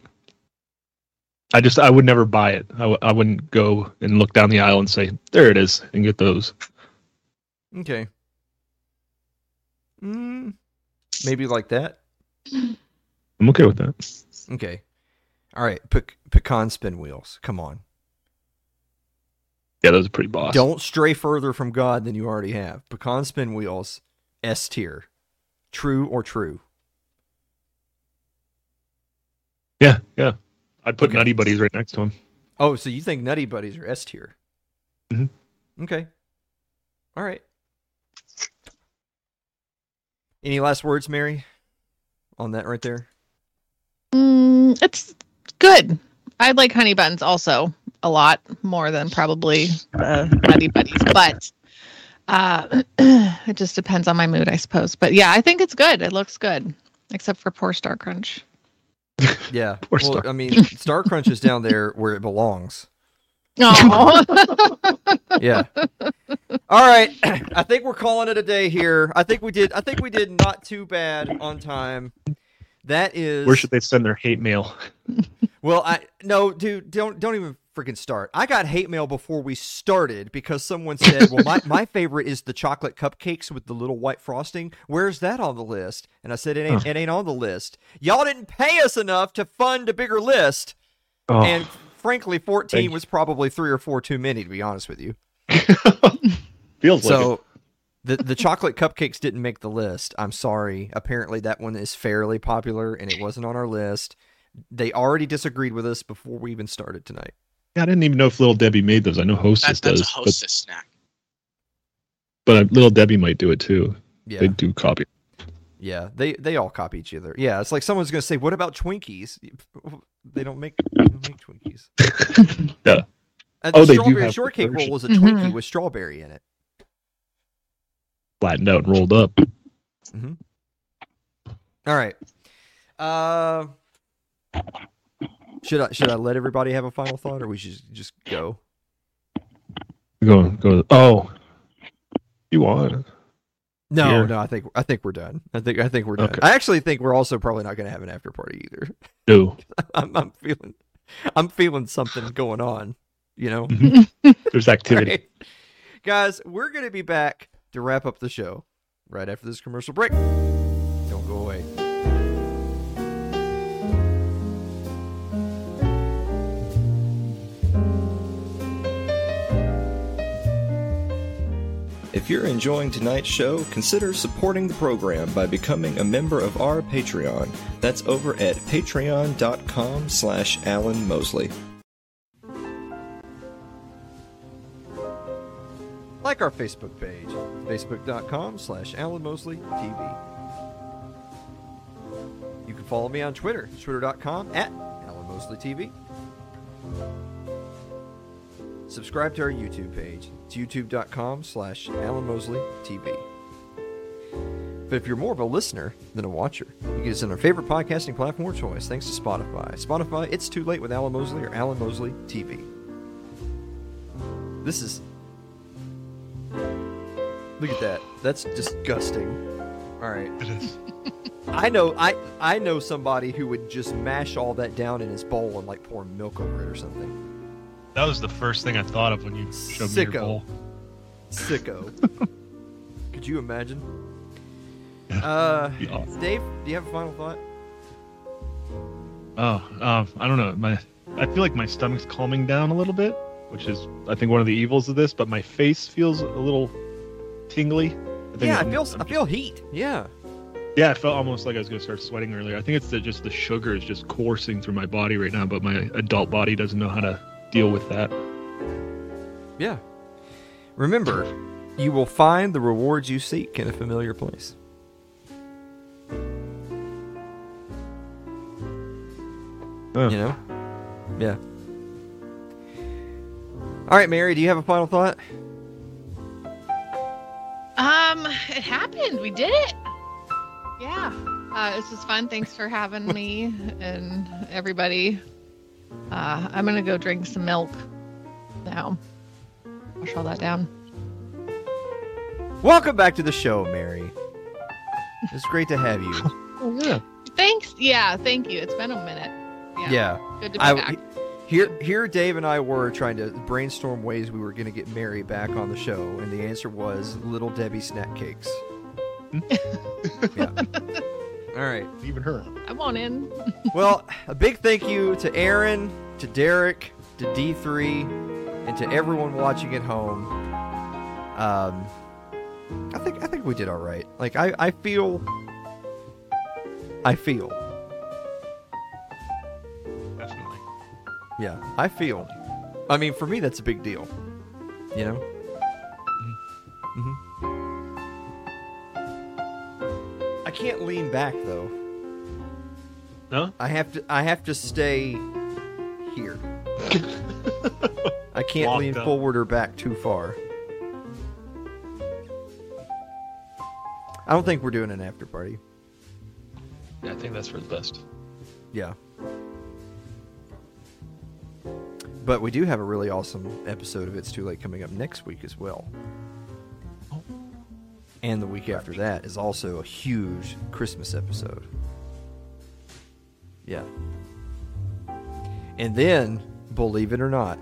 I just I would never buy it. I, w- I wouldn't go and look down the aisle and say there it is and get those. Okay. Mm, maybe like that. I'm okay with that. Okay. All right. Pe- pecan spin wheels. Come on. Yeah, those are pretty boss. Don't stray further from God than you already have. Pecan spin wheels, S tier. True or true? Yeah, yeah. I'd put Okay. Nutty Buddies right next to him. Oh, so you think Nutty Buddies are S tier? Mhm. Okay. All right. Any last words, Mary, on that right there? Mm, it's good. I like honey buns also a lot more than probably the nutty buddies, but uh, it just depends on my mood, I suppose. But yeah, I think it's good. It looks good, except for poor Star Crunch. Yeah. Poor well, Star- I mean, Star Crunch is down there where it belongs. Oh, Yeah. All right. I think we're calling it a day here. I think we did. I think we did not too bad on time. That is. Where should they send their hate mail? Well, I no, dude, don't don't even freaking start. I got hate mail before we started because someone said, "Well, my, my favorite is the chocolate cupcakes with the little white frosting. Where's that on the list?" And I said, "It ain't it ain't on the list. Y'all didn't pay us enough to fund a bigger list." Oh, And frankly, 14 Thank was probably 3 or 4 too many to be honest with you. feels like. So the the chocolate cupcakes didn't make the list. I'm sorry. Apparently that one is fairly popular and it wasn't on our list. They already disagreed with us before we even started tonight. Yeah, I didn't even know if Little Debbie made those. I know Hostess That, that's a does, but, snack. but uh, Little Debbie might do it too. Yeah. They do copy. Yeah, they they all copy each other. Yeah, it's like someone's gonna say, "What about Twinkies?" They don't make they don't make Twinkies. Yeah. Uh, the Oh, they do strawberry have shortcake version. roll is a Mhm. Twinkie with strawberry in it. Flattened out and rolled up. All right. Uh, should I should I let everybody have a final thought, or we should just go? Go go. Oh, you want? No, Here. no. I think I think we're done. I think I think we're done. Okay. I actually think we're also probably not going to have an after party either. No. I'm, I'm feeling I'm feeling something going on. You know. Mm-hmm. There's activity. Right. Guys, we're going to be back to wrap up the show right after this commercial break. Don't go away. If you're enjoying tonight's show, consider supporting the program by becoming a member of our Patreon. That's over at patreon.com slash Alan Mosley. Like our Facebook page, facebook.com slash Alan Mosley TV. You can follow me on Twitter, twitter.com at Alan Mosley TV. Subscribe to our YouTube page. It's youtube.com slash Alan Mosley TV. But if you're more of a listener than a watcher, you can us on our favorite podcasting platform of choice thanks to Spotify. Spotify, It's Too Late with Alan Mosley or Alan Mosley TV. This is. Look at that. That's disgusting. All right. It is. I know I I know somebody who would just mash all that down in his bowl and like pour milk over it or something. That was the first thing I thought of when you showed me your Sicko. bowl. Sicko. Could you imagine? Uh, awesome. Dave, do you have a final thought? Oh, um, I don't know. My, I feel like my stomach's calming down a little bit, which is, I think, one of the evils of this. But my face feels a little tingly. I think Yeah, I I'm- feel I'm I feel heat. Yeah. Yeah, I felt almost like I was gonna start sweating earlier. I think it's the, just the sugar is just coursing through my body right now, but my adult body doesn't know how to deal with that. Yeah. Remember, you will find the rewards you seek in a familiar place. Oh. You know? Yeah. All right, Mary, do you have a final thought? Um, it happened. We did it. Yeah. Uh, this was fun. Thanks for having me and everybody. Uh, I'm gonna go drink some milk now. Wash all that down. Welcome back to the show, Mary. It's great to have you. Oh yeah. Thanks. Yeah, thank you. It's been a minute. Yeah. yeah. Good to be I, back. here, here, Dave and I were trying to brainstorm ways we were going to get Mary back on the show, and the answer was Little Debbie snack cakes. yeah. All right. Even her. I want in. Well, a big thank you to Aaron, to Derek, to D3, and to everyone watching at home. Um, I think I think we did all right. Like I, I feel, I feel, Definitely. yeah, I feel. I mean, for me, that's a big deal. You know. hmm I can't lean back though. No? I have to. I have to stay here. I can't Locked lean up. forward or back too far. I don't think we're doing an after party. Yeah, I think that's for the best. Yeah. But we do have a really awesome episode of It's Too Late coming up next week as well. And the week after that is also a huge Christmas episode. Yeah. And then, believe it or not,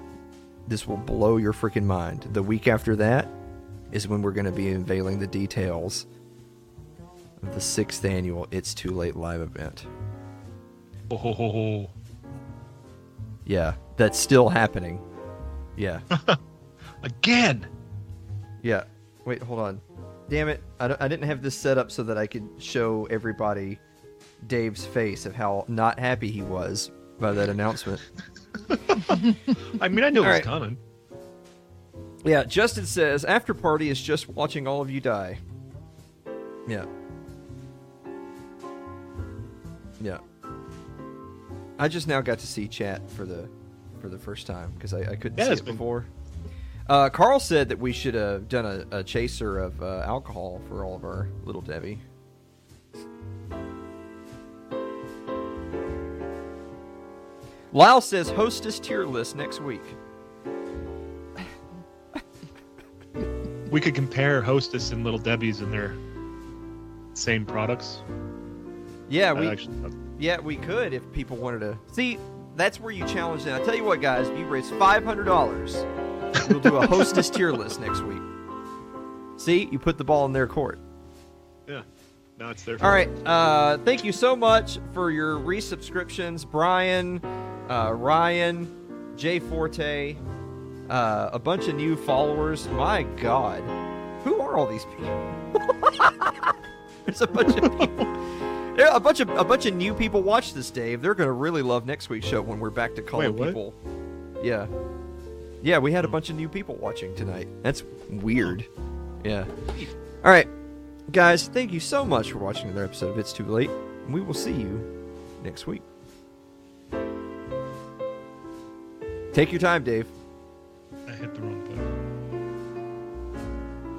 this will blow your freaking mind. The week after that is when we're going to be unveiling the details of the sixth annual It's Too Late live event. Oh, ho, ho, ho. Yeah, that's still happening. Yeah, Again! yeah. Wait, hold on. Damn it! I, I didn't have this set up so that I could show everybody Dave's face of how not happy he was by that announcement. I mean, I knew it was right. coming. Yeah, Justin says after party is just watching all of you die. Yeah. Yeah. I just now got to see chat for the for the first time because I, I couldn't Yeah, see it been- before. Uh, Carl said that we should have done a, a chaser of uh, alcohol for all of our little Debbie. Lyle says hostess tier list next week. We could compare Hostess and Little Debbie's and their same products. Yeah, That we actually, Yeah, we could if people wanted to. See, that's where you challenge them. I tell you what, guys, you raise five hundred dollars, we'll do a hostess tier list next week. See, you put the ball in their court. Yeah. Now it's their All right. Uh, thank you so much for your resubscriptions, Brian, uh, Ryan, Jay Forte, uh, a bunch of new followers. My God, who are all these people? There's a bunch of people. There a bunch of a bunch of new people watch this, Dave. They're gonna really love next week's show when we're back to calling Wait, what? people. Yeah, yeah. We had a bunch of new people watching tonight. That's weird. Oh. Yeah. All right, guys. Thank you so much for watching another episode of It's Too Late. We will see you next week. Take your time, Dave. I hit the wrong button.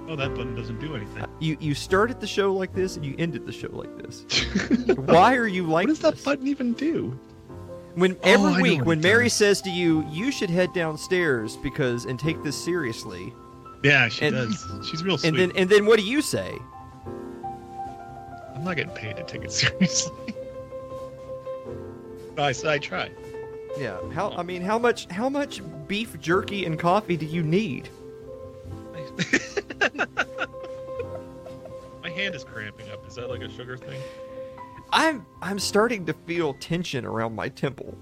Oh, that button doesn't do anything. Uh, you you started the show like this and you ended the show like this. Why are you like what does that this? button even do? When Oh, every know week when Mary says to you, you should head downstairs because and take this seriously, Yeah, she And- does. She's real sweet. and then and then what do you say? I'm not getting paid to take it seriously. I I tried. Yeah. How I mean, how much how much beef jerky and coffee do you need? My hand is cramping up. Is that like a sugar thing? I'm I'm starting to feel tension around my temple.